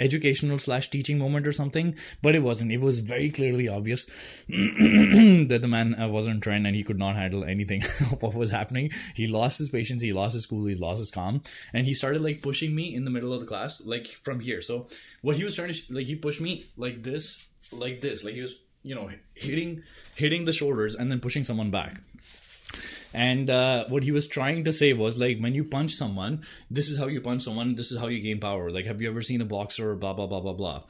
educational slash teaching moment or something, but it wasn't. It was very clearly obvious [clears throat] that the man uh, wasn't trained and he could not handle anything [laughs] of what was happening. He lost his patience, he lost his cool, he lost his calm, and he started like pushing me in the middle of the class, like from here. So what he was trying to like, he pushed me like this, like this, like he was you know hitting hitting the shoulders and then pushing someone back And uh, what he was trying to say was like, when you punch someone, this is how you punch someone. This is how you gain power. Like, have you ever seen a boxer? Blah blah blah blah blah.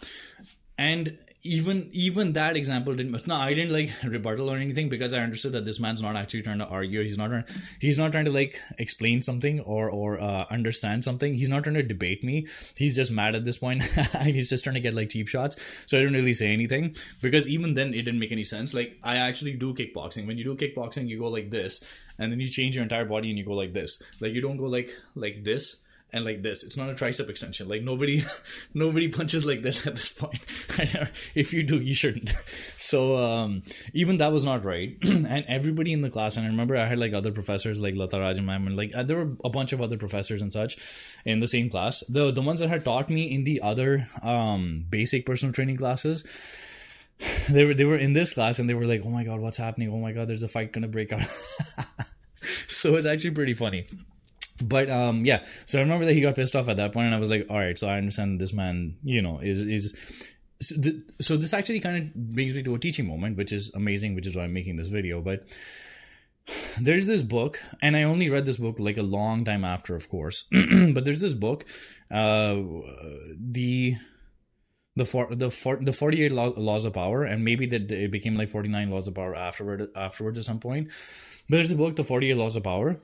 And even even that example didn't no i didn't like [laughs] rebuttal or anything because i understood that this man's not actually trying to argue. He's not trying he's not trying to like explain something or or uh, understand something. He's not trying to debate me. He's just mad at this point. [laughs] And he's just trying to get like cheap shots. So i didn't really say anything because even then it didn't make any sense. Like i actually do kickboxing. When you do kickboxing you go like this and then you change your entire body and you go like this. Like you don't go like like this and like this. It's not a tricep extension. Like nobody, [laughs] nobody punches like this at this point. [laughs] if you do, you shouldn't. [laughs] So um, even that was not right. [clears throat] and everybody in the class, and I remember I had like other professors like Lata ma'am, and like uh, there were a bunch of other professors and such in the same class. The the ones that had taught me in the other um, basic personal training classes [sighs] they were they were in this class and they were like, "Oh my god, what's happening? Oh my god, there's a fight gonna break out." so it's actually pretty funny but um yeah. So i remember that he got pissed off at that point and i was like all right so i understand this man you know is is so, so this actually kind of brings me to a teaching moment which is amazing which is why i'm making this video. But there's this book and i only read this book like a long time after of course. [clears throat] But there's this book uh the the for, the for, the 48 laws of power and maybe that it became like 49 laws of power afterward afterwards at some point. But there's a book the 48 laws of power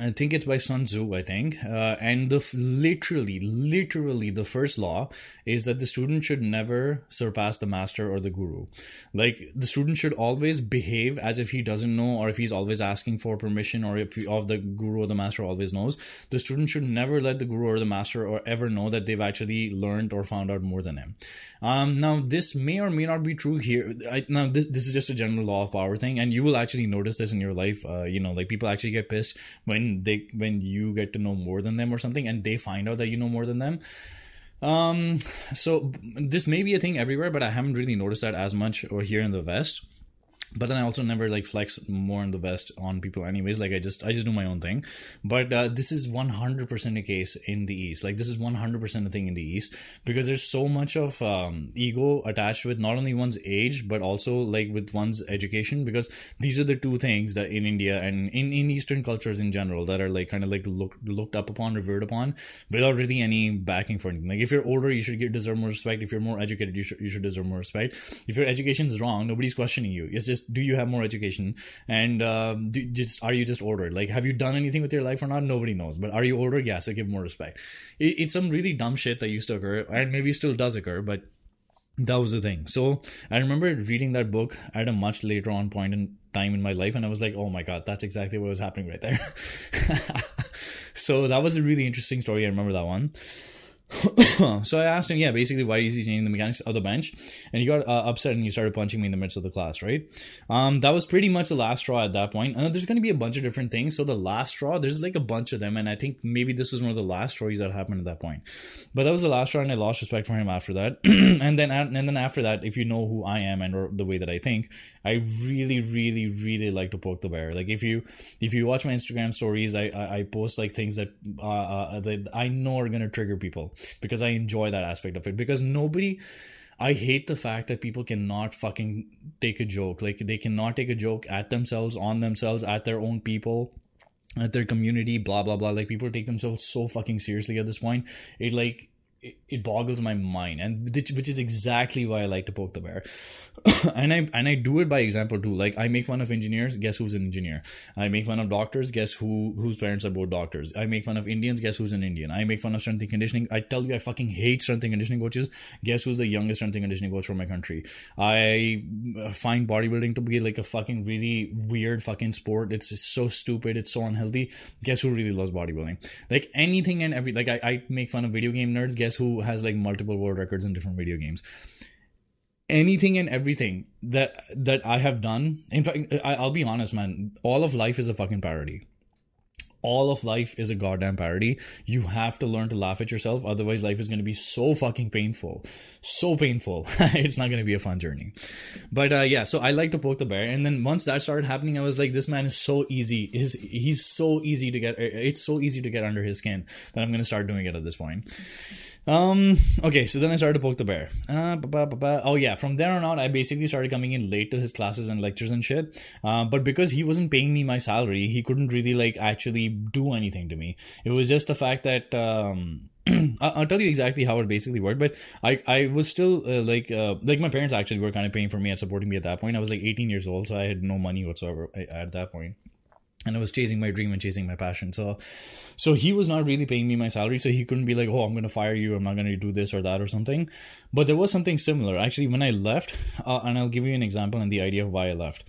I think it's by Sun Tzu, I think. Uh, and the literally, literally, the first law is that the student should never surpass the master or the guru. Like the student should always behave as if he doesn't know, or if he's always asking for permission, or if he, of the guru or the master always knows. The student should never let the guru or the master or ever know that they've actually learned or found out more than him. Um, now this may or may not be true here. I, now this this is just a general law of power thing, and you will actually notice this in your life. Uh, you know, like people actually get pissed when when they when you get to know more than them or something and they find out that you know more than them. Um so this may be a thing everywhere but i haven't really noticed that as much or here in the west but then I also never like flex more in the West on people anyways. Like I just I just do my own thing. But uh, this is 100% a case in the East. Like this is 100% a thing in the East. Because there's so much of um, ego attached with not only one's age but also like with one's education. Because these are the two things that in India and in, in Eastern cultures in general that are like kind of like look, looked up upon revered upon without really any backing for anything. Like if you're older you should get deserve more respect. If you're more educated you should, you should deserve more respect. If your education is wrong nobody's questioning you. It's just just do you have more education? And um, do, just are you just older? Like have you done anything with your life or not? Nobody knows. But are you older? Yes i give more respect. It, it's some really dumb shit that used to occur and maybe still does occur but that was the thing. So i remember reading that book at a much later on point in time in my life and i was like oh my god that's exactly what was happening right there. [laughs] So that was a really interesting story. I remember that one [coughs] so I asked him, yeah, basically, why is he changing the mechanics of the bench? And he got uh, upset and he started punching me in the midst of the class, right? Um, that was pretty much the last straw at that point. And there's going to be a bunch of different things. So the last straw, there's like a bunch of them. And I think maybe this was one of the last stories that happened at that point. But that was the last straw, and I lost respect for him after that. [clears throat] and then and then after that, if you know who I am and the way that I think, I really, really, really like to poke the bear. Like if you if you watch my Instagram stories, I I, I post like things that uh, uh, that I know are going to trigger people because I enjoy that aspect of it. Because nobody, I hate the fact that people cannot fucking take a joke. Like they cannot take a joke at themselves, on themselves, at their own people at their community blah blah blah like people take themselves so fucking seriously at this point it like it, boggles my mind and which, which is exactly why i like to poke the bear. [coughs] And i and i do it by example too. Like i make fun of engineers guess who's an engineer? I make fun of doctors guess who whose parents are both doctors? I make fun of indians guess who's an indian? I make fun of strength and conditioning. I tell you i fucking hate strength and conditioning coaches. Guess who's the youngest strength and conditioning coach from my country? I find bodybuilding to be like a fucking really weird fucking sport. It's so stupid. It's so unhealthy. Guess who really loves bodybuilding? Like anything and every like i, I make fun of video game nerds. Guess who has like multiple world records in different video games anything and everything that that i have done in fact I, i'll be honest man all of life is a fucking parody all of life is a goddamn parody. You have to learn to laugh at yourself, otherwise, life is going to be so fucking painful. So painful. [laughs] it's not going to be a fun journey. But uh, yeah, so I like to poke the bear. And then once that started happening, I was like, this man is so easy. He's, he's so easy to get, it's so easy to get under his skin that I'm going to start doing it at this point. Um. Okay. So then I started to poke the bear. Uh, oh yeah. From there on out, I basically started coming in late to his classes and lectures and shit. Uh, but because he wasn't paying me my salary, he couldn't really like actually do anything to me. It was just the fact that um. [clears throat] I'll tell you exactly how it basically worked, but I, I was still uh, like uh, like my parents actually were kind of paying for me and supporting me at that point. I was like 18 years old, so I had no money whatsoever at that point and I was chasing my dream and chasing my passion. So, so he was not really paying me my salary, so he couldn't be like, "Oh, I'm going to fire you. I'm not going to do this or that or something." But there was something similar actually when I left, uh, and I'll give you an example and the idea of why I left.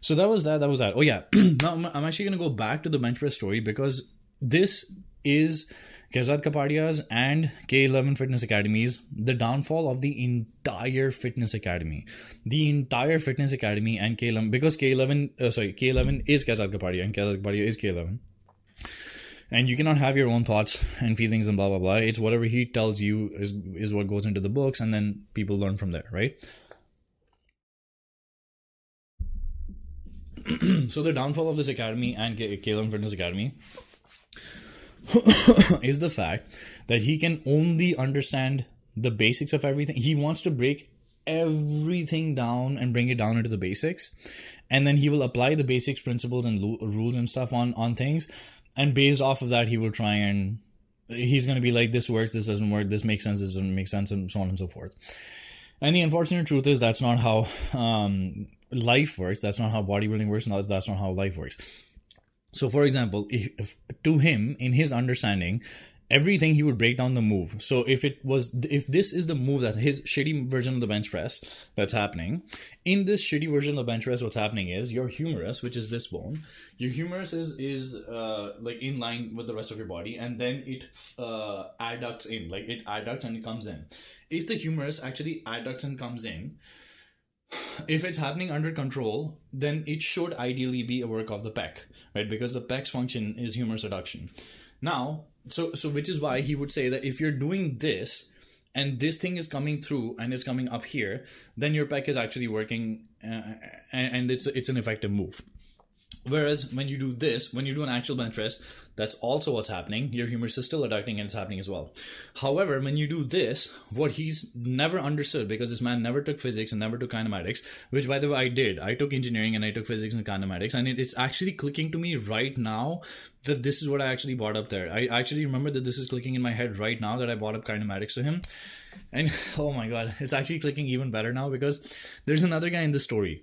So that was that. That was that. Oh yeah. [clears throat] now I'm actually going to go back to the bench press story because this is Kaizzad Capadia's and K11 Fitness Academies, the downfall of the entire fitness academy. The entire fitness academy and K11, because K11, uh, sorry, K11 is Kaizzad Capadia and Kaizzad Capadia is K11. And you cannot have your own thoughts and feelings and blah blah blah. It's whatever he tells you is is what goes into the books, and then people learn from there, right? [clears throat] so the downfall of this academy and K11 Fitness Academy [coughs] is the fact that he can only understand the basics of everything. He wants to break everything down and bring it down into the basics. And then he will apply the basics principles and lo- rules and stuff on on things. And based off of that he will try and he's going to be like this works this doesn't work this makes sense this doesn't make sense and so on and so forth. And the unfortunate truth is that's not how um, life works. That's not how bodybuilding works and that's not how life works so, for example, if, if, to him, in his understanding, everything he would break down the move. So if it was, if this is the move that his shitty version of the bench press that's happening, in this shitty version of the bench press, what's happening is your humerus, which is this bone, your humerus is is uh, like in line with the rest of your body, and then it uh, adducts in, like it adducts and it comes in. If the humerus actually adducts and comes in, if it's happening under control, then it should ideally be a work of the pec right? Because the pec's function is humerus adduction. Now, so so which is why he would say that if you're doing this and this thing is coming through and it's coming up here, then your pec is actually working uh, and it's it's an effective move. Whereas when you do this, when you do an actual bench press, that's also what's happening. Your humerus is still adducting and it's happening as well. However, when you do this, what he's never understood because this man never took physics and never took kinematics, which by the way I did. I took engineering and I took physics and kinematics, and it, it's actually clicking to me right now that this is what I actually brought up there. I actually remember that this is clicking in my head right now that I brought up kinematics to him. And [laughs] oh my god, it's actually clicking even better now because there's another guy in the story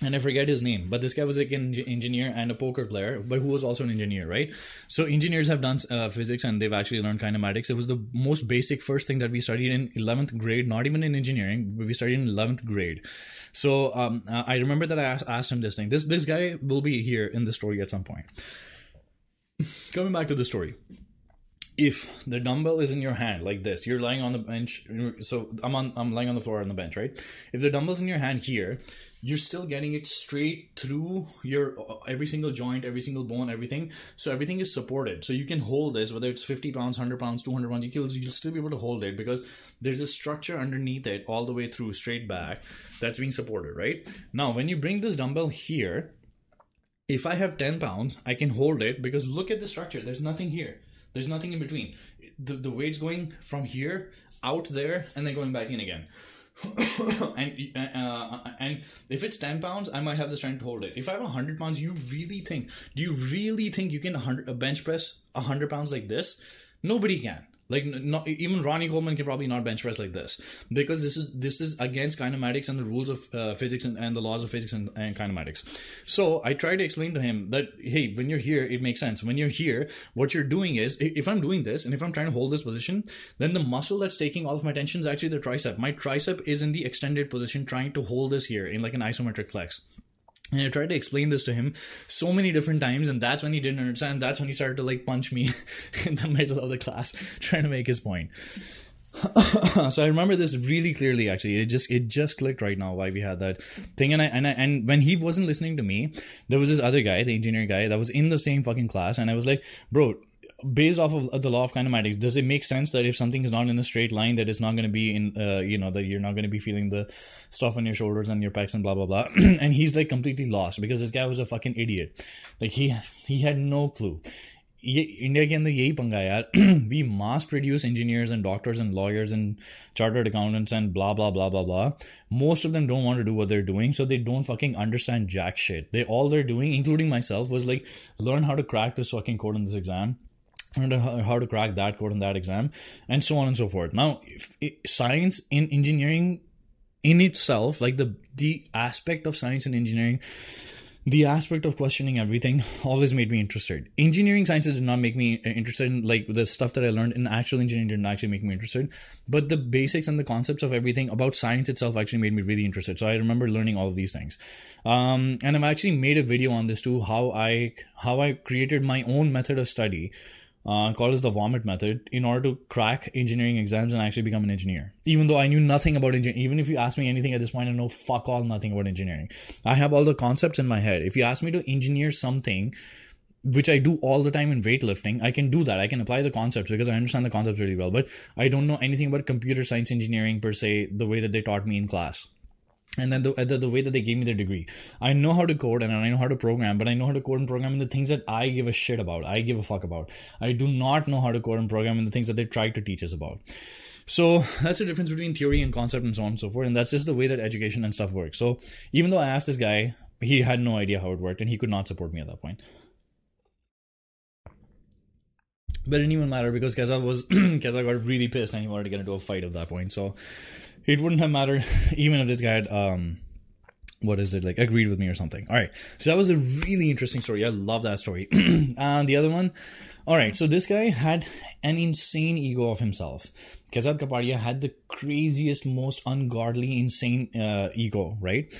and I forget his name, but this guy was like an engineer and a poker player, but who was also an engineer, right? So engineers have done uh, physics and they've actually learned kinematics. It was the most basic first thing that we studied in 11th grade, not even in engineering, but we studied in 11th grade. So um, uh, I remember that I asked, asked him this thing. This this guy will be here in the story at some point. [laughs] Coming back to the story if the dumbbell is in your hand like this you're lying on the bench so i'm on i'm lying on the floor on the bench right if the dumbbell's in your hand here you're still getting it straight through your uh, every single joint every single bone everything. So everything is supported. So you can hold this whether it's 50 pounds 100 pounds 200 pounds you can, you'll still be able to hold it because there's a structure underneath it all the way through straight back that's being supported right? Now when you bring this dumbbell here if i have 10 pounds i can hold it because look at the structure. There's nothing here. There's nothing in between. The, the weight's going from here out there and then going back in again [coughs] and uh, and if it's 10 pounds i might have the strength to hold it. If i have 100 pounds you really think do you really think you can 100, bench press 100 pounds like this? Nobody can like not even Ronnie Coleman can probably not bench press like this because this is this is against kinematics and the rules of uh, physics and, and the laws of physics and, and kinematics. So I try to explain to him that hey, when you're here, it makes sense. When you're here, what you're doing is if I'm doing this and if I'm trying to hold this position, then the muscle that's taking all of my tension is actually the tricep. My tricep is in the extended position, trying to hold this here in like an isometric flex. And I tried to explain this to him so many different times, and that's when he didn't understand. That's when he started to like punch me [laughs] in the middle of the class, [laughs] trying to make his point. [laughs] so I remember this really clearly. Actually, it just it just clicked right now why we had that thing. And I and I, and when he wasn't listening to me, there was this other guy, the engineer guy, that was in the same fucking class, and I was like, bro Based off of the law of kinematics, does it make sense that if something is not in a straight line, that it's not going to be in, uh, you know, that you're not going to be feeling the stuff on your shoulders and your pecs and blah blah blah? [clears throat] and he's like completely lost because this guy was a fucking idiot. Like he he had no clue. ये India के अंदर यही पंगा है यार we mass produce engineers and doctors and lawyers and chartered accountants and blah blah blah blah blah most of them don't want to do what they're doing so they don't fucking understand jack shit they all they're doing including myself was like learn how to crack this fucking code in this exam and how to crack that code in that exam and so on and so forth now if, science in engineering in itself like the the aspect of science and engineering the aspect of questioning everything [laughs] always made me interested. Engineering sciences did not make me interested in like the stuff that I learned in actual engineering didn't actually make me interested, but the basics and the concepts of everything about science itself actually made me really interested. So I remember learning all of these things. Um, and I've actually made a video on this too, how I how I created my own method of study uh, called as the vomit method in order to crack engineering exams and actually become an engineer. Even though I knew nothing about engineering, even if you ask me anything at this point, I know fuck all nothing about engineering. I have all the concepts in my head. If you ask me to engineer something, which I do all the time in weightlifting, I can do that. I can apply the concepts because I understand the concepts really well, but I don't know anything about computer science engineering per se, the way that they taught me in class and then the, the, the way that they gave me the degree. I know how to code and i know how to program but i know how to code and program in the things that i give a shit about i give a fuck about. I do not know how to code and program in the things that they try to teach us about. So that's the difference between theory and concept and so on and so forth and that's just the way that education and stuff works. So even though i asked this guy he had no idea how it worked and he could not support me at that point. But it didn't even matter because Keza was [clears throat] Keza got really pissed and he wanted to get into a fight at that point. So it wouldn't have mattered [laughs] even if this guy had um what is it like agreed with me or something. All right. So that was a really interesting story. I love that story. [clears throat] And the other one? All right. So this guy had an insane ego of himself. Kaizzad Capadia had the craziest most ungodly insane uh, ego right?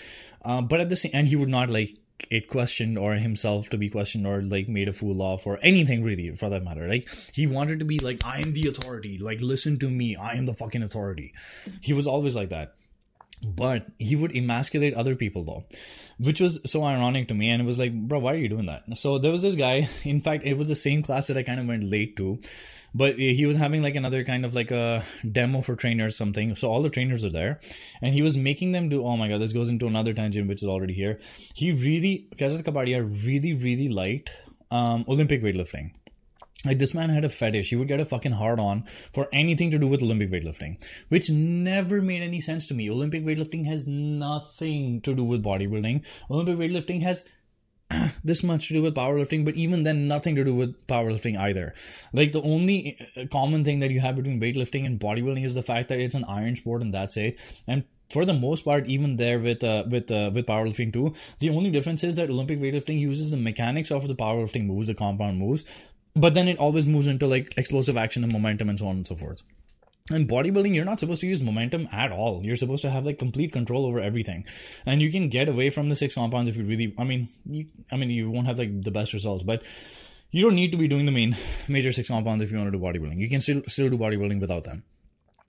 Uh, but at the same and he would not like it questioned or himself to be questioned or like made a fool of or anything really for that matter. Like he wanted to be like, I am the authority. Like listen to me. I am the fucking authority. He was always like that. But he would emasculate other people though, which was so ironic to me. And it was like, bro, why are you doing that? So there was this guy. In fact, it was the same class that I kind of went late to but he was having like another kind of like a demo for trainers something so all the trainers are there and he was making them do oh my god this goes into another tangent which is already here he really Kaizzad Capadia really really liked um, Olympic weightlifting like this man had a fetish. He would get a fucking hard on for anything to do with Olympic weightlifting, which never made any sense to me. Olympic weightlifting has nothing to do with bodybuilding. Olympic weightlifting has [clears throat] this much to do with powerlifting, but even then, nothing to do with powerlifting either. Like the only uh, common thing that you have between weightlifting and bodybuilding is the fact that it's an iron sport, and that's it. And for the most part, even there with uh, with uh, with powerlifting too, the only difference is that Olympic weightlifting uses the mechanics of the powerlifting moves, the compound moves, but then it always moves into like explosive action and momentum and so on and so forth in bodybuilding you're not supposed to use momentum at all. You're supposed to have like complete control over everything. And you can get away from the six compounds if you really i mean you i mean you won't have like the best results but you don't need to be doing the main [laughs] major six compounds if you want to do bodybuilding. You can still still do bodybuilding without them.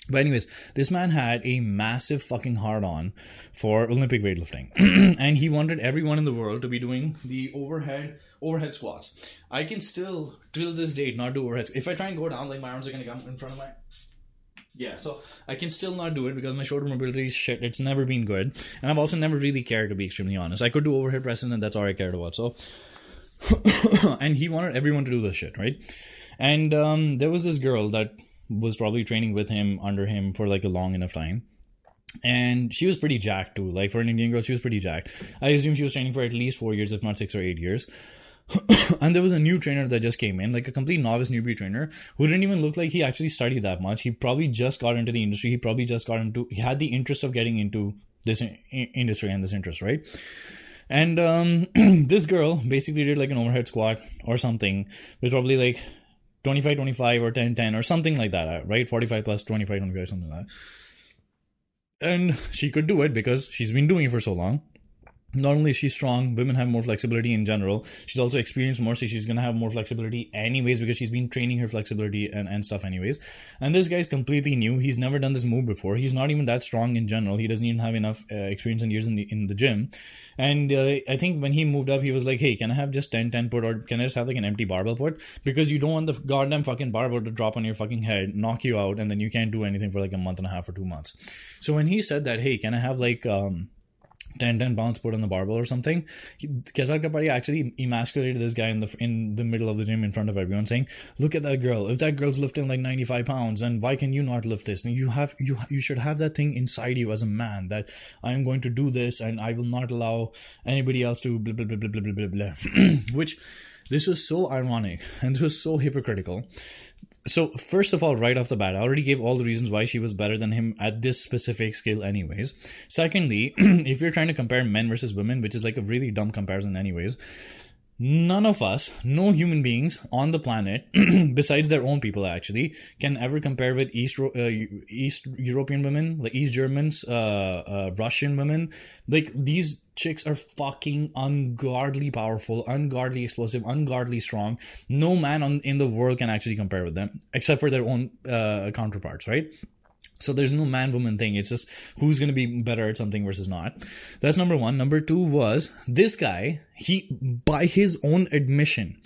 But anyways, this man had a massive fucking hard on for Olympic weightlifting, [clears throat] and he wanted everyone in the world to be doing the overhead overhead squats. I can still, till this date, not do overheads. If I try and go down, like my arms are gonna come in front of my yeah, so I can still not do it because my shoulder mobility is shit. It's never been good, and I've also never really cared to be extremely honest. I could do overhead presses, and that's all I cared about. So, [coughs] and he wanted everyone to do this shit, right? And um, there was this girl that was probably training with him under him for like a long enough time. And she was pretty jacked too. Like for an Indian girl, she was pretty jacked. I assume she was training for at least four years, if not six or eight years. [coughs] and there was a new trainer that just came in, like a complete novice newbie trainer who didn't even look like he actually studied that much. He probably just got into the industry. He probably just got into, he had the interest of getting into this industry and this interest, right? And um, [clears throat] this girl basically did like an overhead squat or something with probably like 25 25 or 10 10 or something like that, right? 45 plus 25 25, something like that. And she could do it because she's been doing it for so long not only is she strong, women have more flexibility in general. She's also experienced more, so she's gonna have more flexibility anyways because she's been training her flexibility and, and stuff anyways. And this guy's completely new. He's never done this move before. He's not even that strong in general. He doesn't even have enough uh, experience and years in the in the gym. And uh, I think when he moved up, he was like, "Hey, can I have just 10 10 put or can I just have like an empty barbell put? Because you don't want the goddamn fucking barbell to drop on your fucking head, knock you out, and then you can't do anything for like a month and a half or two months." So when he said that, "Hey, can I have like um 10 10 pounds put on the barbell or something. Kaizzad Capadia actually emasculated this guy in the in the middle of the gym in front of everyone, saying, "Look at that girl. If that girl's lifting like 95 pounds, then why can you not lift this? And you have you you should have that thing inside you as a man that I am going to do this and I will not allow anybody else to blah blah blah blah blah blah blah." [clears throat] Which this was so ironic [laughs] and this was so hypocritical. So first of all right off the bat i already gave all the reasons why she was better than him at this specific skill anyways. Secondly [clears throat] if you're trying to compare men versus women which is like a really dumb comparison anyways none of us, no human beings on the planet, [clears throat] besides their own people actually, can ever compare with East uh, East European women, like East Germans, uh, uh, Russian women. Like these chicks are fucking ungodly powerful, ungodly explosive, ungodly strong. No man on in the world can actually compare with them, except for their own uh, counterparts, right? So there's no man woman thing. It's just who's going to be better at something versus not. That's number one. Number two was this guy, he, by his own admission,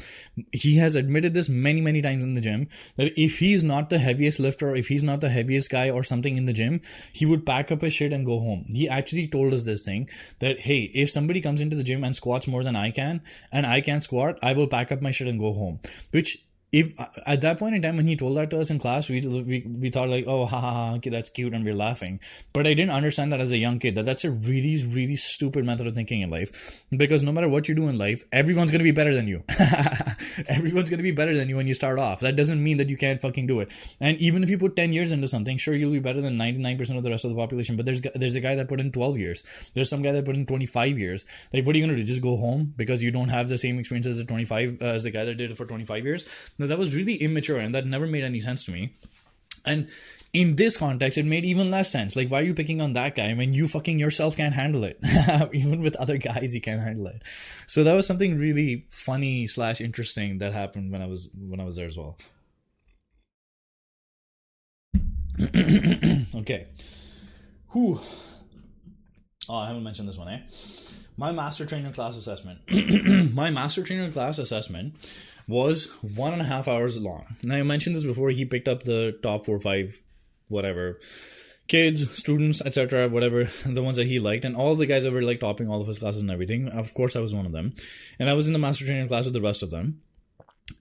he has admitted this many, many times in the gym that if he's not the heaviest lifter, if he's not the heaviest guy or something in the gym, he would pack up his shit and go home. He actually told us this thing that, hey, if somebody comes into the gym and squats more than I can and I can squat, I will pack up my shit and go home. Which if at that point in time when he told that to us in class, we we, we thought like, oh, ha ha ha, okay, that's cute, and we're laughing. But I didn't understand that as a young kid that that's a really really stupid method of thinking in life because no matter what you do in life, everyone's gonna be better than you. [laughs] everyone's gonna be better than you when you start off. That doesn't mean that you can't fucking do it. And even if you put ten years into something, sure you'll be better than ninety nine percent of the rest of the population. But there's there's a guy that put in twelve years. There's some guy that put in twenty five years. Like, what are you gonna do? Just go home because you don't have the same experience as the twenty five uh, as the guy that did it for twenty five years? That was really immature and that never made any sense to me. And in this context, it made even less sense. Like, why are you picking on that guy when you fucking yourself can't handle it? [laughs] even with other guys, you can't handle it. So that was something really funny slash interesting that happened when I was when I was there as well. [clears throat] okay. Who? Oh, I haven't mentioned this one, eh? My master trainer class assessment. [clears throat] My master trainer class assessment was one and a half hours long. Now, I mentioned this before. He picked up the top four, five, whatever kids, students, etc., whatever the ones that he liked, and all the guys that were like topping all of his classes and everything. Of course, I was one of them, and I was in the master training class with the rest of them.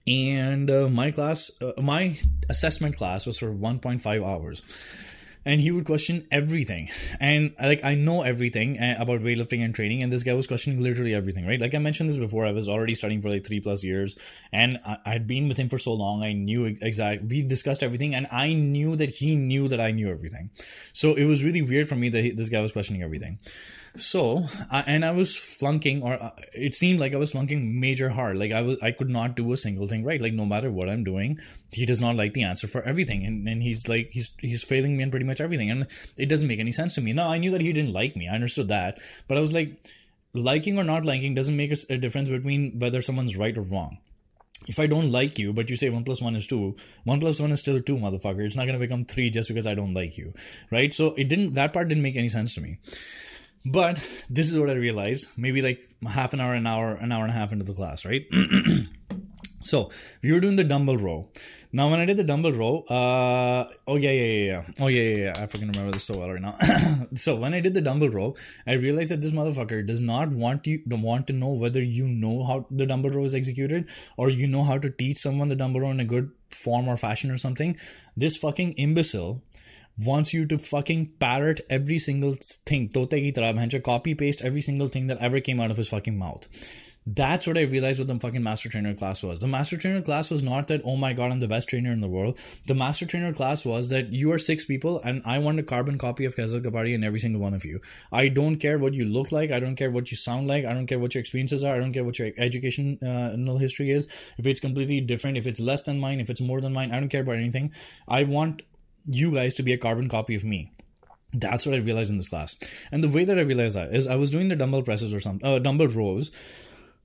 And uh, my class, uh, my assessment class was for 1.5 hours and he would question everything. And like i know everything uh, about weightlifting and training and this guy was questioning literally everything right? Like i mentioned this before i was already studying for like three plus years and i had been with him for so long i knew exactly we discussed everything and i knew that he knew that i knew everything. So it was really weird for me that he, this guy was questioning everything so, and I was flunking, or uh, it seemed like I was flunking major hard. Like I was, I could not do a single thing right. Like no matter what I'm doing, he does not like the answer for everything, and, and he's like he's he's failing me in pretty much everything, and it doesn't make any sense to me. Now I knew that he didn't like me. I understood that, but I was like, liking or not liking doesn't make a difference between whether someone's right or wrong if I don't like you, but you say one plus one is two, one plus one is still two, motherfucker. It's not gonna become three just because I don't like you, right? So it didn't. That part didn't make any sense to me. But this is what I realized maybe like half an hour, an hour, an hour and a half into the class, right? [clears throat] so we were doing the dumbbell row. Now, when I did the dumbbell row, uh, oh yeah, yeah, yeah, yeah, oh yeah, yeah, yeah, I fucking remember this so well right now. [coughs] so when I did the dumbbell row, I realized that this motherfucker does not want you don't want to know whether you know how the dumbbell row is executed or you know how to teach someone the dumbbell row in a good form or fashion or something. This fucking imbecile wants you to fucking parrot every single thing. Tote ki tarah, copy paste every single thing that ever came out of his fucking mouth. That's what I realized what the fucking master trainer class was. The master trainer class was not that, oh my god, I'm the best trainer in the world. The master trainer class was that you are six people and I want a carbon copy of Kaizzad Capadia in every single one of you. I don't care what you look like. I don't care what you sound like. I don't care what your experiences are. I don't care what your educational uh, history is. If it's completely different, if it's less than mine, if it's more than mine, I don't care about anything. I want you guys to be a carbon copy of me. That's what I realized in this class. And the way that I realized that is I was doing the dumbbell presses or something, uh, dumbbell rows.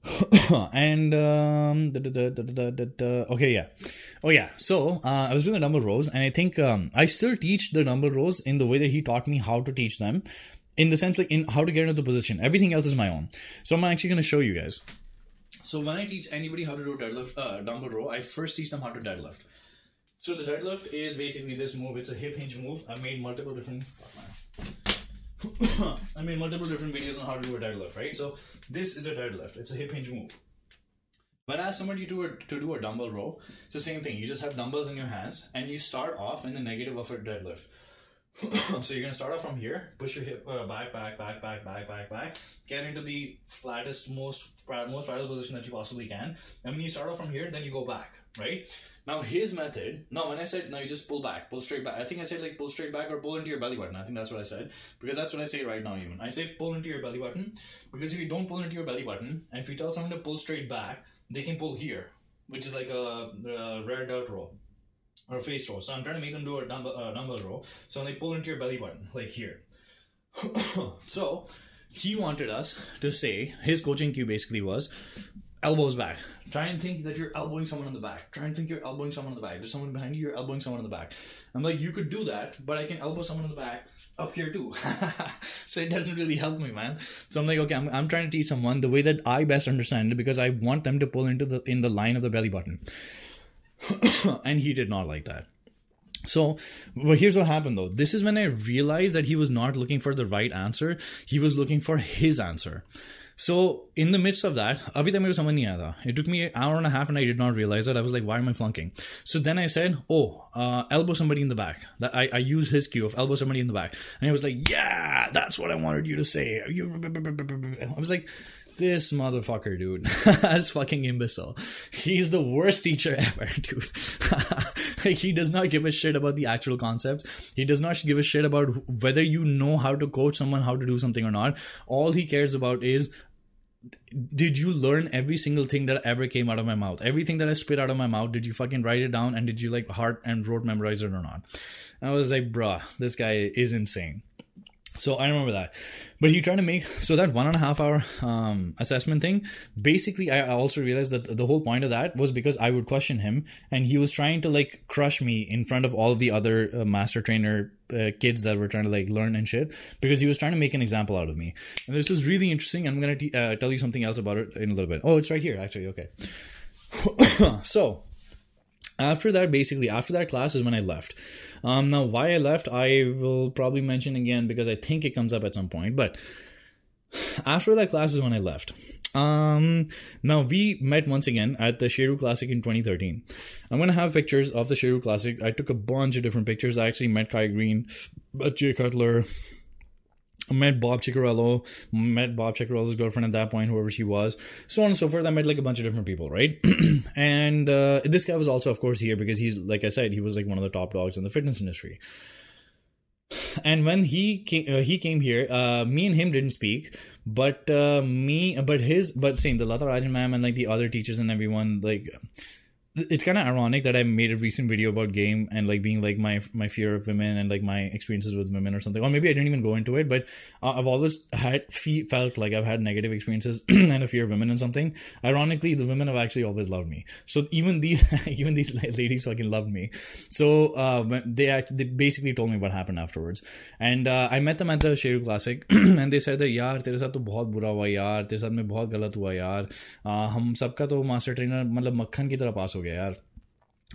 [coughs] and um, da, da, da, okay, yeah, oh yeah. So uh, I was doing the dumbbell rows, and I think um, I still teach the dumbbell rows in the way that he taught me how to teach them, in the sense like in how to get into the position. Everything else is my own. So I'm actually going to show you guys. So when I teach anybody how to do deadlift, uh, dumbbell row, I first teach them how to deadlift. So the deadlift is basically this move. It's a hip hinge move. I made multiple different. [coughs] I made multiple different videos on how to do a deadlift, right? So this is a deadlift. It's a hip hinge move. When I ask somebody to, a, to do a dumbbell row, it's the same thing. You just have dumbbells in your hands and you start off in the negative of a deadlift. [coughs] so you're gonna start off from here, push your hip uh, back, back, back, back, back, back, back, get into the flattest, most most vital position that you possibly can. And when you start off from here, then you go back, right? Now his method. No, when I said now you just pull back, pull straight back. I think I said like pull straight back or pull into your belly button. I think that's what I said because that's what I say right now. Even I say pull into your belly button because if you don't pull into your belly button and if you tell someone to pull straight back, they can pull here, which is like a, a rear delt row or a face row. So I'm trying to make them do a dumbbell, uh, dumbbell row. So when they pull into your belly button, like here. [coughs] so he wanted us to say, his coaching cue basically was elbows back. Try and think that you're elbowing someone in the back. Try and think you're elbowing someone in the back. There's someone behind you, you're elbowing someone in the back. I'm like, you could do that, but I can elbow someone in the back up here too. [laughs] so it doesn't really help me, man. So I'm like, okay, I'm, I'm trying to teach someone the way that I best understand it because I want them to pull into the in the line of the belly button. [coughs] and he did not like that. So, well, here's what happened though. This is when I realized that he was not looking for the right answer. He was looking for his answer. So, in the midst of that, abhi tak samajh nahi aaya It took me an hour and a half and I did not realize that. I was like, why am I flunking? So then I said, oh, uh, elbow somebody in the back. That I, I used his cue of elbow somebody in the back. And he was like, yeah, that's what I wanted you to say. I was like, this motherfucker, dude, [laughs] that's fucking imbecile. He's the worst teacher [laughs] ever, dude. [laughs] he does not give a shit about the actual concepts. He does not give a shit about whether you know how to coach someone how to do something or not. All he cares about is did you learn every single thing that ever came out of my mouth? Everything that I spit out of my mouth, did you fucking write it down and did you like heart and rote memorize it or not? I was like, bruh, this guy is insane. So I remember that. But he tried to make so that one and a half hour um, assessment thing. Basically, I also realized that the whole point of that was because I would question him, and he was trying to like crush me in front of all of the other uh, master trainer uh, kids that were trying to like learn and shit because he was trying to make an example out of me. And this is really interesting. I'm gonna t- uh, tell you something else about it in a little bit. Oh, it's right here actually. Okay. [coughs] so after that basically after that class is when i left um, now why i left i will probably mention again because i think it comes up at some point but after that class is when i left um, now we met once again at the Sheru Classic in 2013. I'm gonna have pictures of the Sheru Classic. I took a bunch of different pictures. I actually met Kai Greene, Jay Cutler, met Bob Cicherillo, met Bob Cicherillo's girlfriend at that point, whoever she was, so on and so forth. I met like a bunch of different people, right? [clears throat] and uh, this guy was also, of course, here because he's, like I said, he was like one of the top dogs in the fitness industry. And when he came, uh, he came here. Uh, me and him didn't speak, but uh, me, but his, but same the Lata Rajan ma'am and like the other teachers and everyone, like it's kind of ironic that I made a recent video about game and like being like my my fear of women and like my experiences with women or something. Or maybe I didn't even go into it, but uh, I've always had felt like I've had negative experiences [clears throat] and a fear of women and something. Ironically, the women have actually always loved me. So even these [laughs] even these ladies fucking loved me. So uh, they act, they basically told me what happened afterwards, and uh, I met them at the Sheru Classic, [clears throat] and they said that यार तेरे साथ तो बहुत बुरा हुआ यार तेरे साथ में बहुत गलत हुआ यार हम सबका तो मास्टर ट्रेनर मतलब मक्खन की तरह पास हो गया यार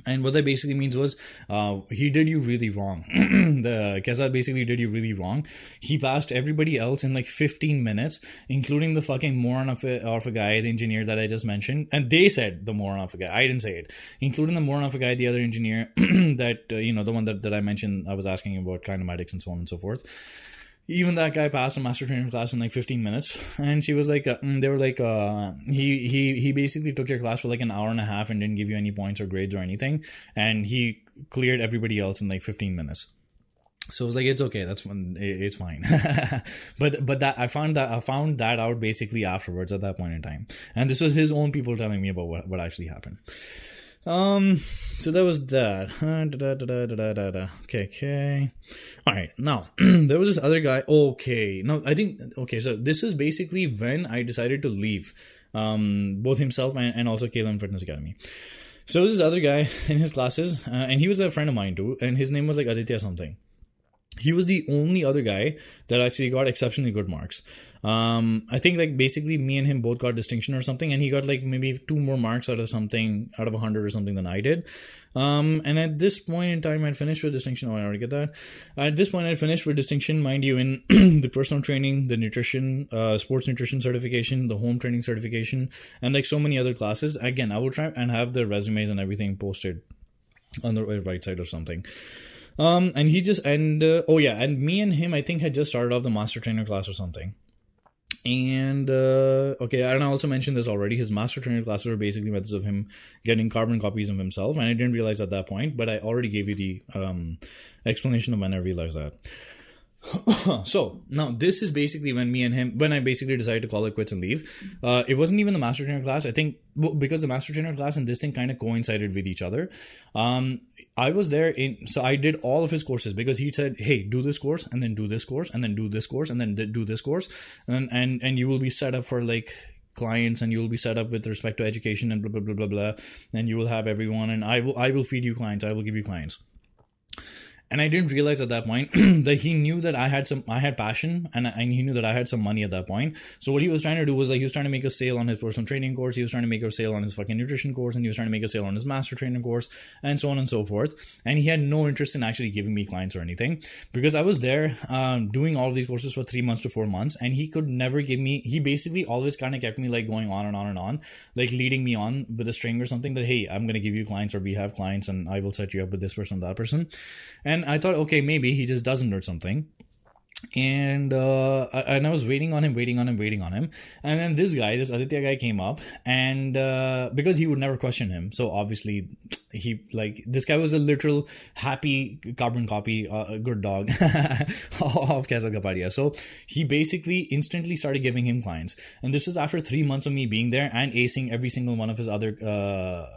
and what that basically means was uh, he did you really wrong. [clears throat] the Keza basically did you really wrong. He passed everybody else in like 15 minutes, including the fucking moron of a, of a guy, the engineer that I just mentioned. And they said the moron of a guy. I didn't say it. Including the moron of a guy, the other engineer [clears throat] that, uh, you know, the one that, that I mentioned, I was asking about kinematics and so on and so forth even that guy passed a master training class in like 15 minutes. And she was like uh, mm, they were like uh, he he he basically took your class for like an hour and a half and didn't give you any points or grades or anything. And he cleared everybody else in like 15 minutes. So I was like, it's okay, that's fine, it's fine. [laughs] but but that I found that I found that out basically afterwards at that point in time, and this was his own people telling me about what what actually happened. Um, so that was that. Okay, okay. All right. Now [clears throat] there was this other guy. Okay. No, I think okay. So this is basically when I decided to leave. Um, both himself and, and also K11 Fitness Academy. So there was this other guy [laughs] in his classes, uh, and he was a friend of mine too, and his name was like Aditya something he was the only other guy that actually got exceptionally good marks. Um, I think like basically me and him both got distinction or something, and he got like maybe two more marks out of something out of hundred or something than I did. Um, and at this point in time, I'd finished with distinction. Oh, I already get that. At this point, I'd finished with distinction, mind you, in [clears throat] the personal training, the nutrition, uh, sports nutrition certification, the home training certification, and like so many other classes. Again, I will try and have the resumes and everything posted on the right side or something. Um, and he just and uh, oh yeah, and me and him I think had just started off the master trainer class or something. And uh, okay, and I also mentioned this already. His master trainer classes were basically methods of him getting carbon copies of himself, and I didn't realize at that point, but I already gave you the um, explanation of when I realized that. [coughs] so now this is basically when me and him when i basically decided to call it quits and leave. Uh, it wasn't even the master trainer class. I think because the master trainer class and this thing kind of coincided with each other um, i was there in so i did all of his courses because he said hey do this course and then do this course and then do this course and then do this course. And and and you will be set up for like clients and you will be set up with respect to education and blah blah blah blah blah. And you will have everyone and i will i will feed you clients. I will give you clients and I didn't realize at that point [clears throat] that he knew that I had some I had passion and, and he knew that I had some money at that point. So what he was trying to do was like he was trying to make a sale on his personal training course, he was trying to make a sale on his fucking nutrition course, and he was trying to make a sale on his master training course, and so on and so forth. And he had no interest in actually giving me clients or anything because I was there um, doing all of these courses for three months to four months, and he could never give me. He basically always kind of kept me like going on and on and on, like leading me on with a string or something that hey, I'm gonna give you clients or we have clients and I will set you up with this person, that person, and I thought, okay, maybe he just doesn't or something and uh, and I was waiting on him, waiting on him, waiting on him, and then this guy, this Aditya guy, came up, and uh, because he would never question him, so obviously he like this guy was a literal happy carbon copy, uh, good dog [laughs] of Kaizzad Capadia. So he basically instantly started giving him clients, and this was after three months of me being there and acing every single one of his other. Uh,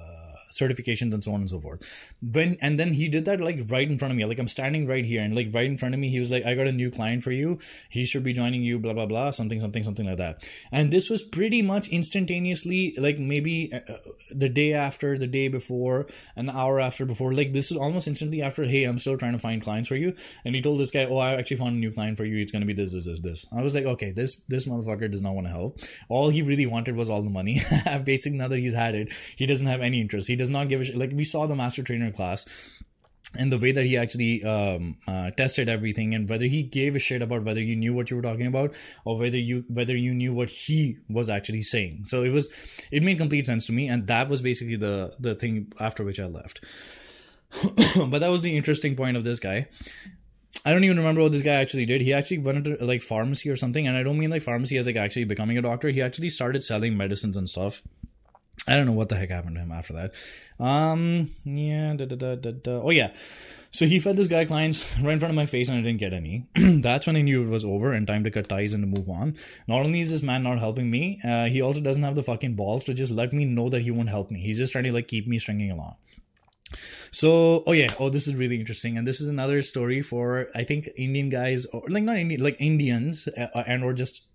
certifications and so on and so forth. When and then he did that like right in front of me. Like I'm standing right here and like right in front of me, he was like, I got a new client for you. He should be joining you, blah blah blah, something, something, something like that. And this was pretty much instantaneously, like maybe uh, uh the day after, the day before, an hour after before. Like this is almost instantly after, hey, I'm still trying to find clients for you. And he told this guy, Oh, I actually found a new client for you. It's gonna be this, this, this, this. I was like, okay, this this motherfucker does not want to help. All he really wanted was all the money. [laughs] Basically, now that he's had it, he doesn't have any interest. He does not give a shit. Like we saw the master trainer class and the way that he actually um, uh, tested everything and whether he gave a shit about whether you knew what you were talking about or whether you whether you knew what he was actually saying so it was it made complete sense to me and that was basically the the thing after which i left [coughs] but that was the interesting point of this guy I don't even remember what this guy actually did. He actually went into like pharmacy or something, and I don't mean like pharmacy as like actually becoming a doctor. He actually started selling medicines and stuff. I don't know what the heck happened to him after that. Um, yeah, da, da, da, Oh, yeah. So he fed this guy clients [laughs] right in front of my face and I didn't get any. [clears throat] That's when I knew it was over and time to cut ties and to move on. Not only is this man not helping me, uh, he also doesn't have the fucking balls to just let me know that he won't help me. He's just trying to like keep me stringing along. So, oh yeah, oh this is really interesting, and this is another story for I think Indian guys or like not Indian, like Indians, uh, and or just,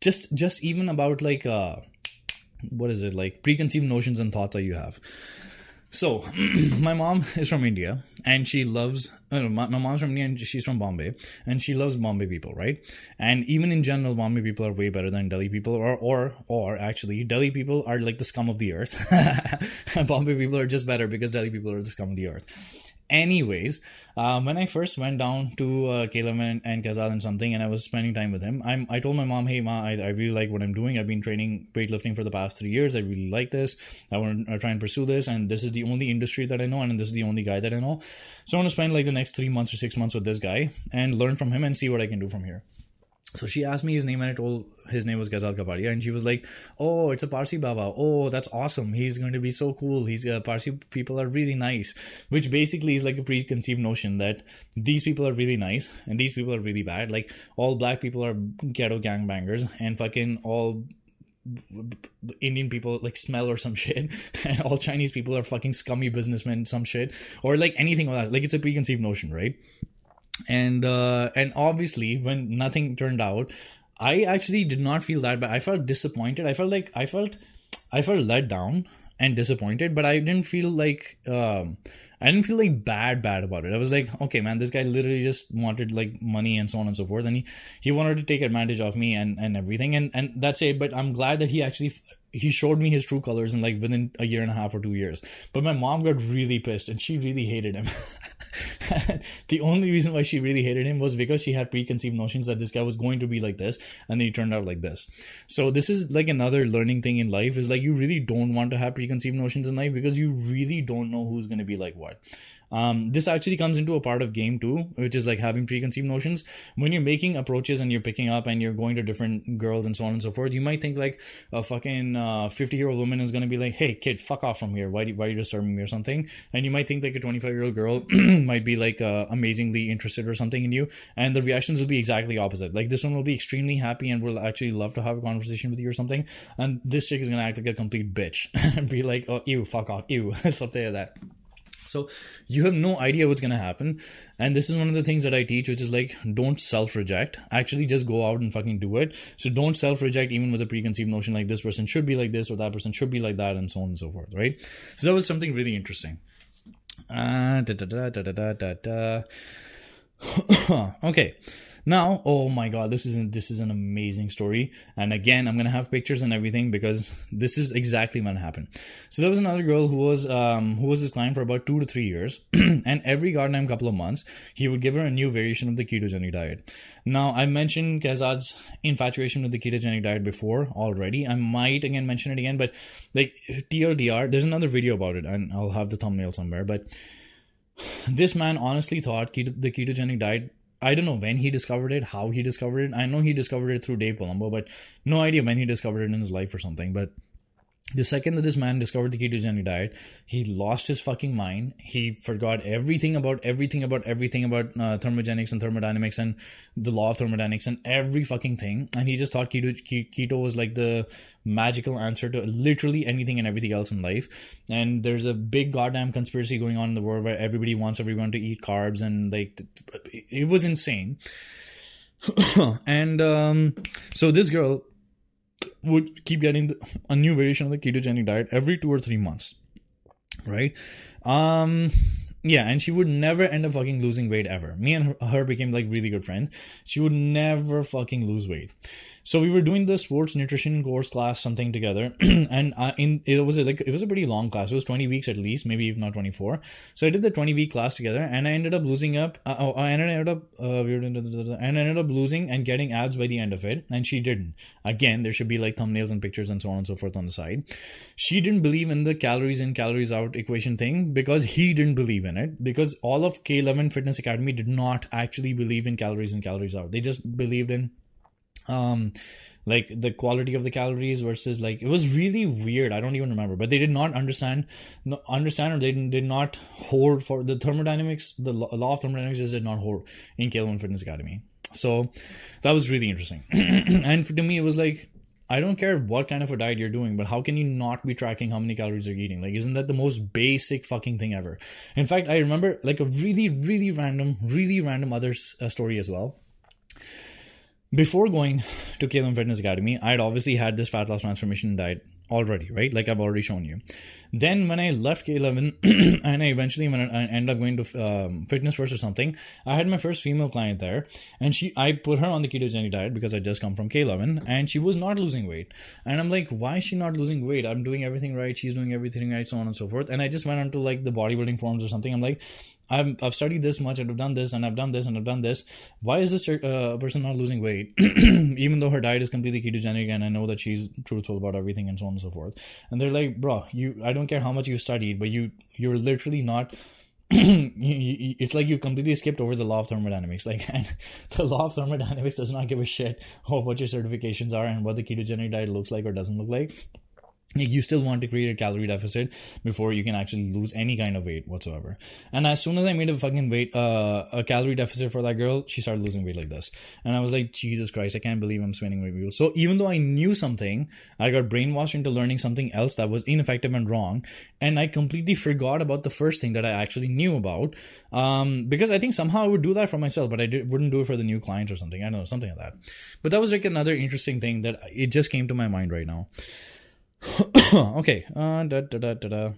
just, just even about like uh what is it like preconceived notions and thoughts that you have. So [clears throat] my mom is from india and she loves uh, my, my mom's from india and she's from bombay and she loves bombay people right? And even in general bombay people are way better than delhi people or or or actually delhi people are like the scum of the earth. [laughs] Bombay people are just better because delhi people are the scum of the earth anyways um, when i first went down to uh, Caleb and, and Kaizzad and something and i was spending time with him I'm, i told my mom hey ma I, I really like what i'm doing. I've been training weightlifting for the past three years. I really like this. I want to try and pursue this and this is the only industry that i know and this is the only guy that i know. So i want to spend like the next three months or six months with this guy and learn from him and see what i can do from here so she asked me his name and I told his name was Kaizzad Capadia and she was like, "Oh, it's a Parsi Baba. Oh, that's awesome. He's going to be so cool. He's uh, Parsi people are really nice." Which basically is like a preconceived notion that these people are really nice and these people are really bad. Like all black people are ghetto gangbangers and fucking all Indian people like smell or some shit, [laughs] and all Chinese people are fucking scummy businessmen, some shit, or like anything like that. Like it's a preconceived notion, right? And uh, and obviously, when nothing turned out, I actually did not feel that bad. I felt disappointed. I felt like I felt I felt let down and disappointed, but I didn't feel like um, I didn't feel like bad bad about it. I was like, okay, man, this guy literally just wanted like money and so on and so forth, and he he wanted to take advantage of me and and everything, and and that's it. But I'm glad that he actually he showed me his true colors in like within a year and a half or two years. But my mom got really pissed and she really hated him. [laughs] [laughs] the only reason why she really hated him was because she had preconceived notions that this guy was going to be like this and then he turned out like this. So this is like another learning thing in life is like you really don't want to have preconceived notions in life because you really don't know who's going to be like what. Um, this actually comes into a part of game too, which is like having preconceived notions. When you're making approaches and you're picking up and you're going to different girls and so on and so forth, you might think like a fucking 50 uh, year old woman is going to be like, hey, kid, fuck off from here. Why, do, why are you disturbing me or something? And you might think like a 25 year old girl [clears throat] might be like uh, amazingly interested or something in you. And the reactions will be exactly opposite. Like this one will be extremely happy and will actually love to have a conversation with you or something. And this chick is going to act like a complete bitch [laughs] and be like, oh, ew, fuck off, ew, [laughs] something like that. So you have no idea what's going to happen. And this is one of the things that I teach, which is like, don't self reject. Actually, just go out and fucking do it. So don't self reject even with a preconceived notion like this person should be like this or that person should be like that and so on and so forth, right? So that was something really interesting. Uh, [coughs] okay. Now, oh my god, this is an, this is an amazing story. And again, I'm gonna have pictures and everything because this is exactly what happened. So there was another girl who was um, who was his client for about two to three years, [clears throat] and every goddamn couple of months, he would give her a new variation of the ketogenic diet. Now, I mentioned Kaizzad's infatuation with the ketogenic diet before already. I might again mention it again, but like TLDR, there's another video about it, and I'll have the thumbnail somewhere. But this man honestly thought keto- the ketogenic diet I don't know when he discovered it, how he discovered it. I know he discovered it through Dave Palumbo, but no idea when he discovered it in his life or something. But the second that this man discovered the ketogenic diet, he lost his fucking mind. He forgot everything about everything about everything about uh, thermogenics and thermodynamics and the law of thermodynamics and every fucking thing. And he just thought keto keto was like the magical answer to literally anything and everything else in life. And there's a big goddamn conspiracy going on in the world where everybody wants everyone to eat carbs and like it was insane. [coughs] and um, so this girl would keep getting a new variation of the ketogenic diet every two or three months right? Um yeah and she would never end up fucking losing weight ever. Me and her, her became like really good friends. She would never fucking lose weight so we were doing the sports nutrition course class something together, [clears throat] and uh, in it was a, like it was a pretty long class. It was twenty weeks at least, maybe if not twenty four. So I did the twenty week class together, and I ended up losing up. Uh, oh, I ended up uh, we were, and I ended up losing and getting abs by the end of it, and she didn't. Again, there should be like thumbnails and pictures and so on and so forth on the side. She didn't believe in the calories in calories out equation thing because he didn't believe in it because all of K11 Fitness Academy did not actually believe in calories in calories out. They just believed in um like the quality of the calories versus like it was really weird. I don't even remember. But they did not understand no, understand or they did, did not hold for the thermodynamics the law of thermodynamics just did not hold in K11 Fitness Academy. So that was really interesting. [clears throat] And to me it was like I don't care what kind of a diet you're doing, but how can you not be tracking how many calories you're eating? Like, isn't that the most basic fucking thing ever? In fact, I remember like a really, really random, really random other uh, story as well before going to K11 Fitness Academy, I had obviously had this fat loss transformation diet already, right? Like I've already shown you. Then when I left K11 [clears throat] and I eventually when I ended up going to um, Fitness First or something, I had my first female client there, and she I put her on the ketogenic diet because I just come from K11, and she was not losing weight. And I'm like, why is she not losing weight? I'm doing everything right. She's doing everything right, so on and so forth. And I just went onto like the bodybuilding forums or something. I'm like, I've, I've studied this much and I've done this and I've done this and I've done this. Why is this uh, person not losing weight? [clears throat] Even though her diet is completely ketogenic and I know that she's truthful about everything and so on and so forth. And they're like, bro, you, I don't care how much you studied, but you, you're literally not [clears throat] it's like you've completely skipped over the law of thermodynamics. [laughs] Like, the law of thermodynamics does not give a shit about what your certifications are and what the ketogenic diet looks like or doesn't look like. Like you still want to create a calorie deficit before you can actually lose any kind of weight whatsoever. And as soon as i made a fucking weight uh, a calorie deficit for that girl she started losing weight like this. And i was like jesus christ i can't believe i'm spinning my wheels so even though i knew something i got brainwashed into learning something else that was ineffective and wrong. And i completely forgot about the first thing that i actually knew about. Um, because i think somehow i would do that for myself but i did, wouldn't do it for the new clients or something. I don't know something like that. But that was like another interesting thing that it just came to my mind right now [coughs] okay. Uh, da, da, da, da, da.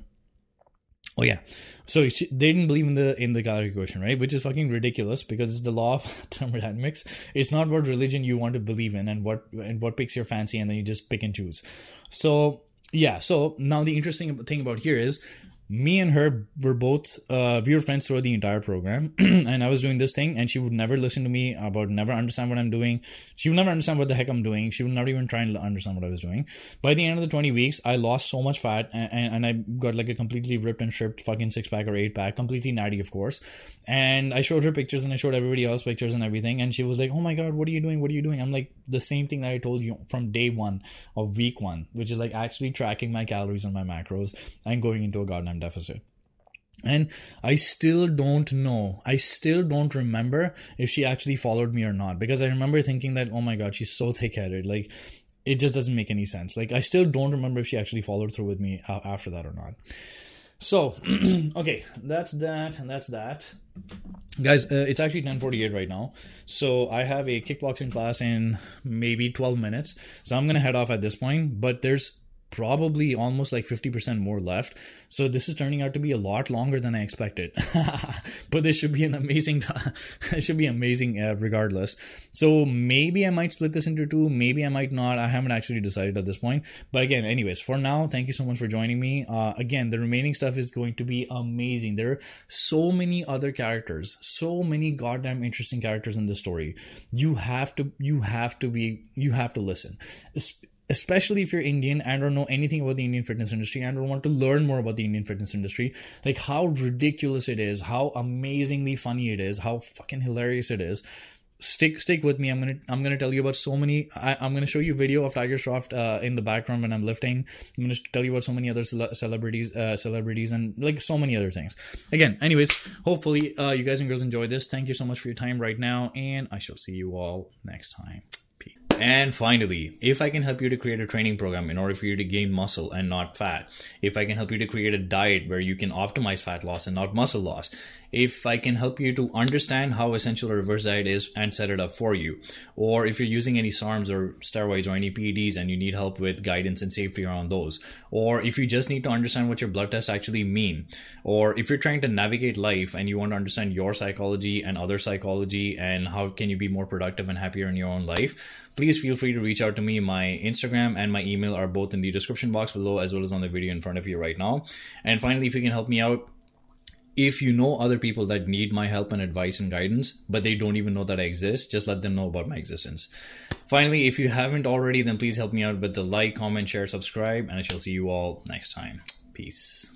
Oh yeah, so she, they didn't believe in the in the calorie equation, right? Which is fucking ridiculous because it's the law of [laughs] thermodynamics. It's not what religion you want to believe in and what and what picks your fancy, and then you just pick and choose. So yeah, so now the interesting thing about here is me and her were both uh, we were friends throughout the entire program. [clears throat] And i was doing this thing and she would never listen to me about never understand what i'm doing. She would never understand what the heck i'm doing. She would not even try and understand what i was doing. By the end of the 20 weeks i lost so much fat and, and i got like a completely ripped and stripped fucking six pack or eight pack completely natty of course. And i showed her pictures and i showed everybody else pictures and everything and she was like oh my god what are you doing? What are you doing? I'm like the same thing that i told you from day one of week one which is like actually tracking my calories and my macros and going into a goddamn deficit. And I still don't know. I still don't remember if she actually followed me or not because I remember thinking that, oh my god, she's so thick headed. Like, it just doesn't make any sense. Like, I still don't remember if she actually followed through with me after that or not. So, [clears throat] okay, that's that, and that's that. Guys, uh, it's actually 10:48 right now. So, I have a kickboxing class in maybe 12 minutes. So, I'm going to head off at this point, but there's probably almost like 50% more left. So this is turning out to be a lot longer than I expected. [laughs] but this should be an amazing [laughs] it should be amazing uh, regardless. So maybe I might split this into two, maybe I might not. I haven't actually decided at this point. But again, anyways, for now, thank you so much for joining me. Uh, again, the remaining stuff is going to be amazing. There are so many other characters, so many goddamn interesting characters in this story. You have to you have to be you have to listen especially if you're Indian and don't know anything about the Indian fitness industry and don't want to learn more about the Indian fitness industry, like how ridiculous it is, how amazingly funny it is, how fucking hilarious it is. Stick stick with me. I'm gonna I'm gonna tell you about so many. I, am gonna show you video of Tiger Shroff uh, in the background when I'm lifting. I'm gonna tell you about so many other cele- celebrities, uh, celebrities, and like so many other things. Again, anyways, hopefully uh, you guys and girls enjoy this. Thank you so much for your time right now, and I shall see you all next time. And finally, if I can help you to create a training program in order for you to gain muscle and not fat, if I can help you to create a diet where you can optimize fat loss and not muscle loss, if I can help you to understand how essential a reverse diet is and set it up for you, or if you're using any SARMs or steroids or any PEDs and you need help with guidance and safety around those, or if you just need to understand what your blood tests actually mean, or if you're trying to navigate life and you want to understand your psychology and other psychology and how can you be more productive and happier in your own life, please feel free to reach out to me. My Instagram and my email are both in the description box below as well as on the video in front of you right now. And finally, if you can help me out, if you know other people that need my help and advice and guidance, but they don't even know that I exist, just let them know about my existence. Finally, if you haven't already, then please help me out with the like, comment, share, subscribe, and I shall see you all next time. Peace.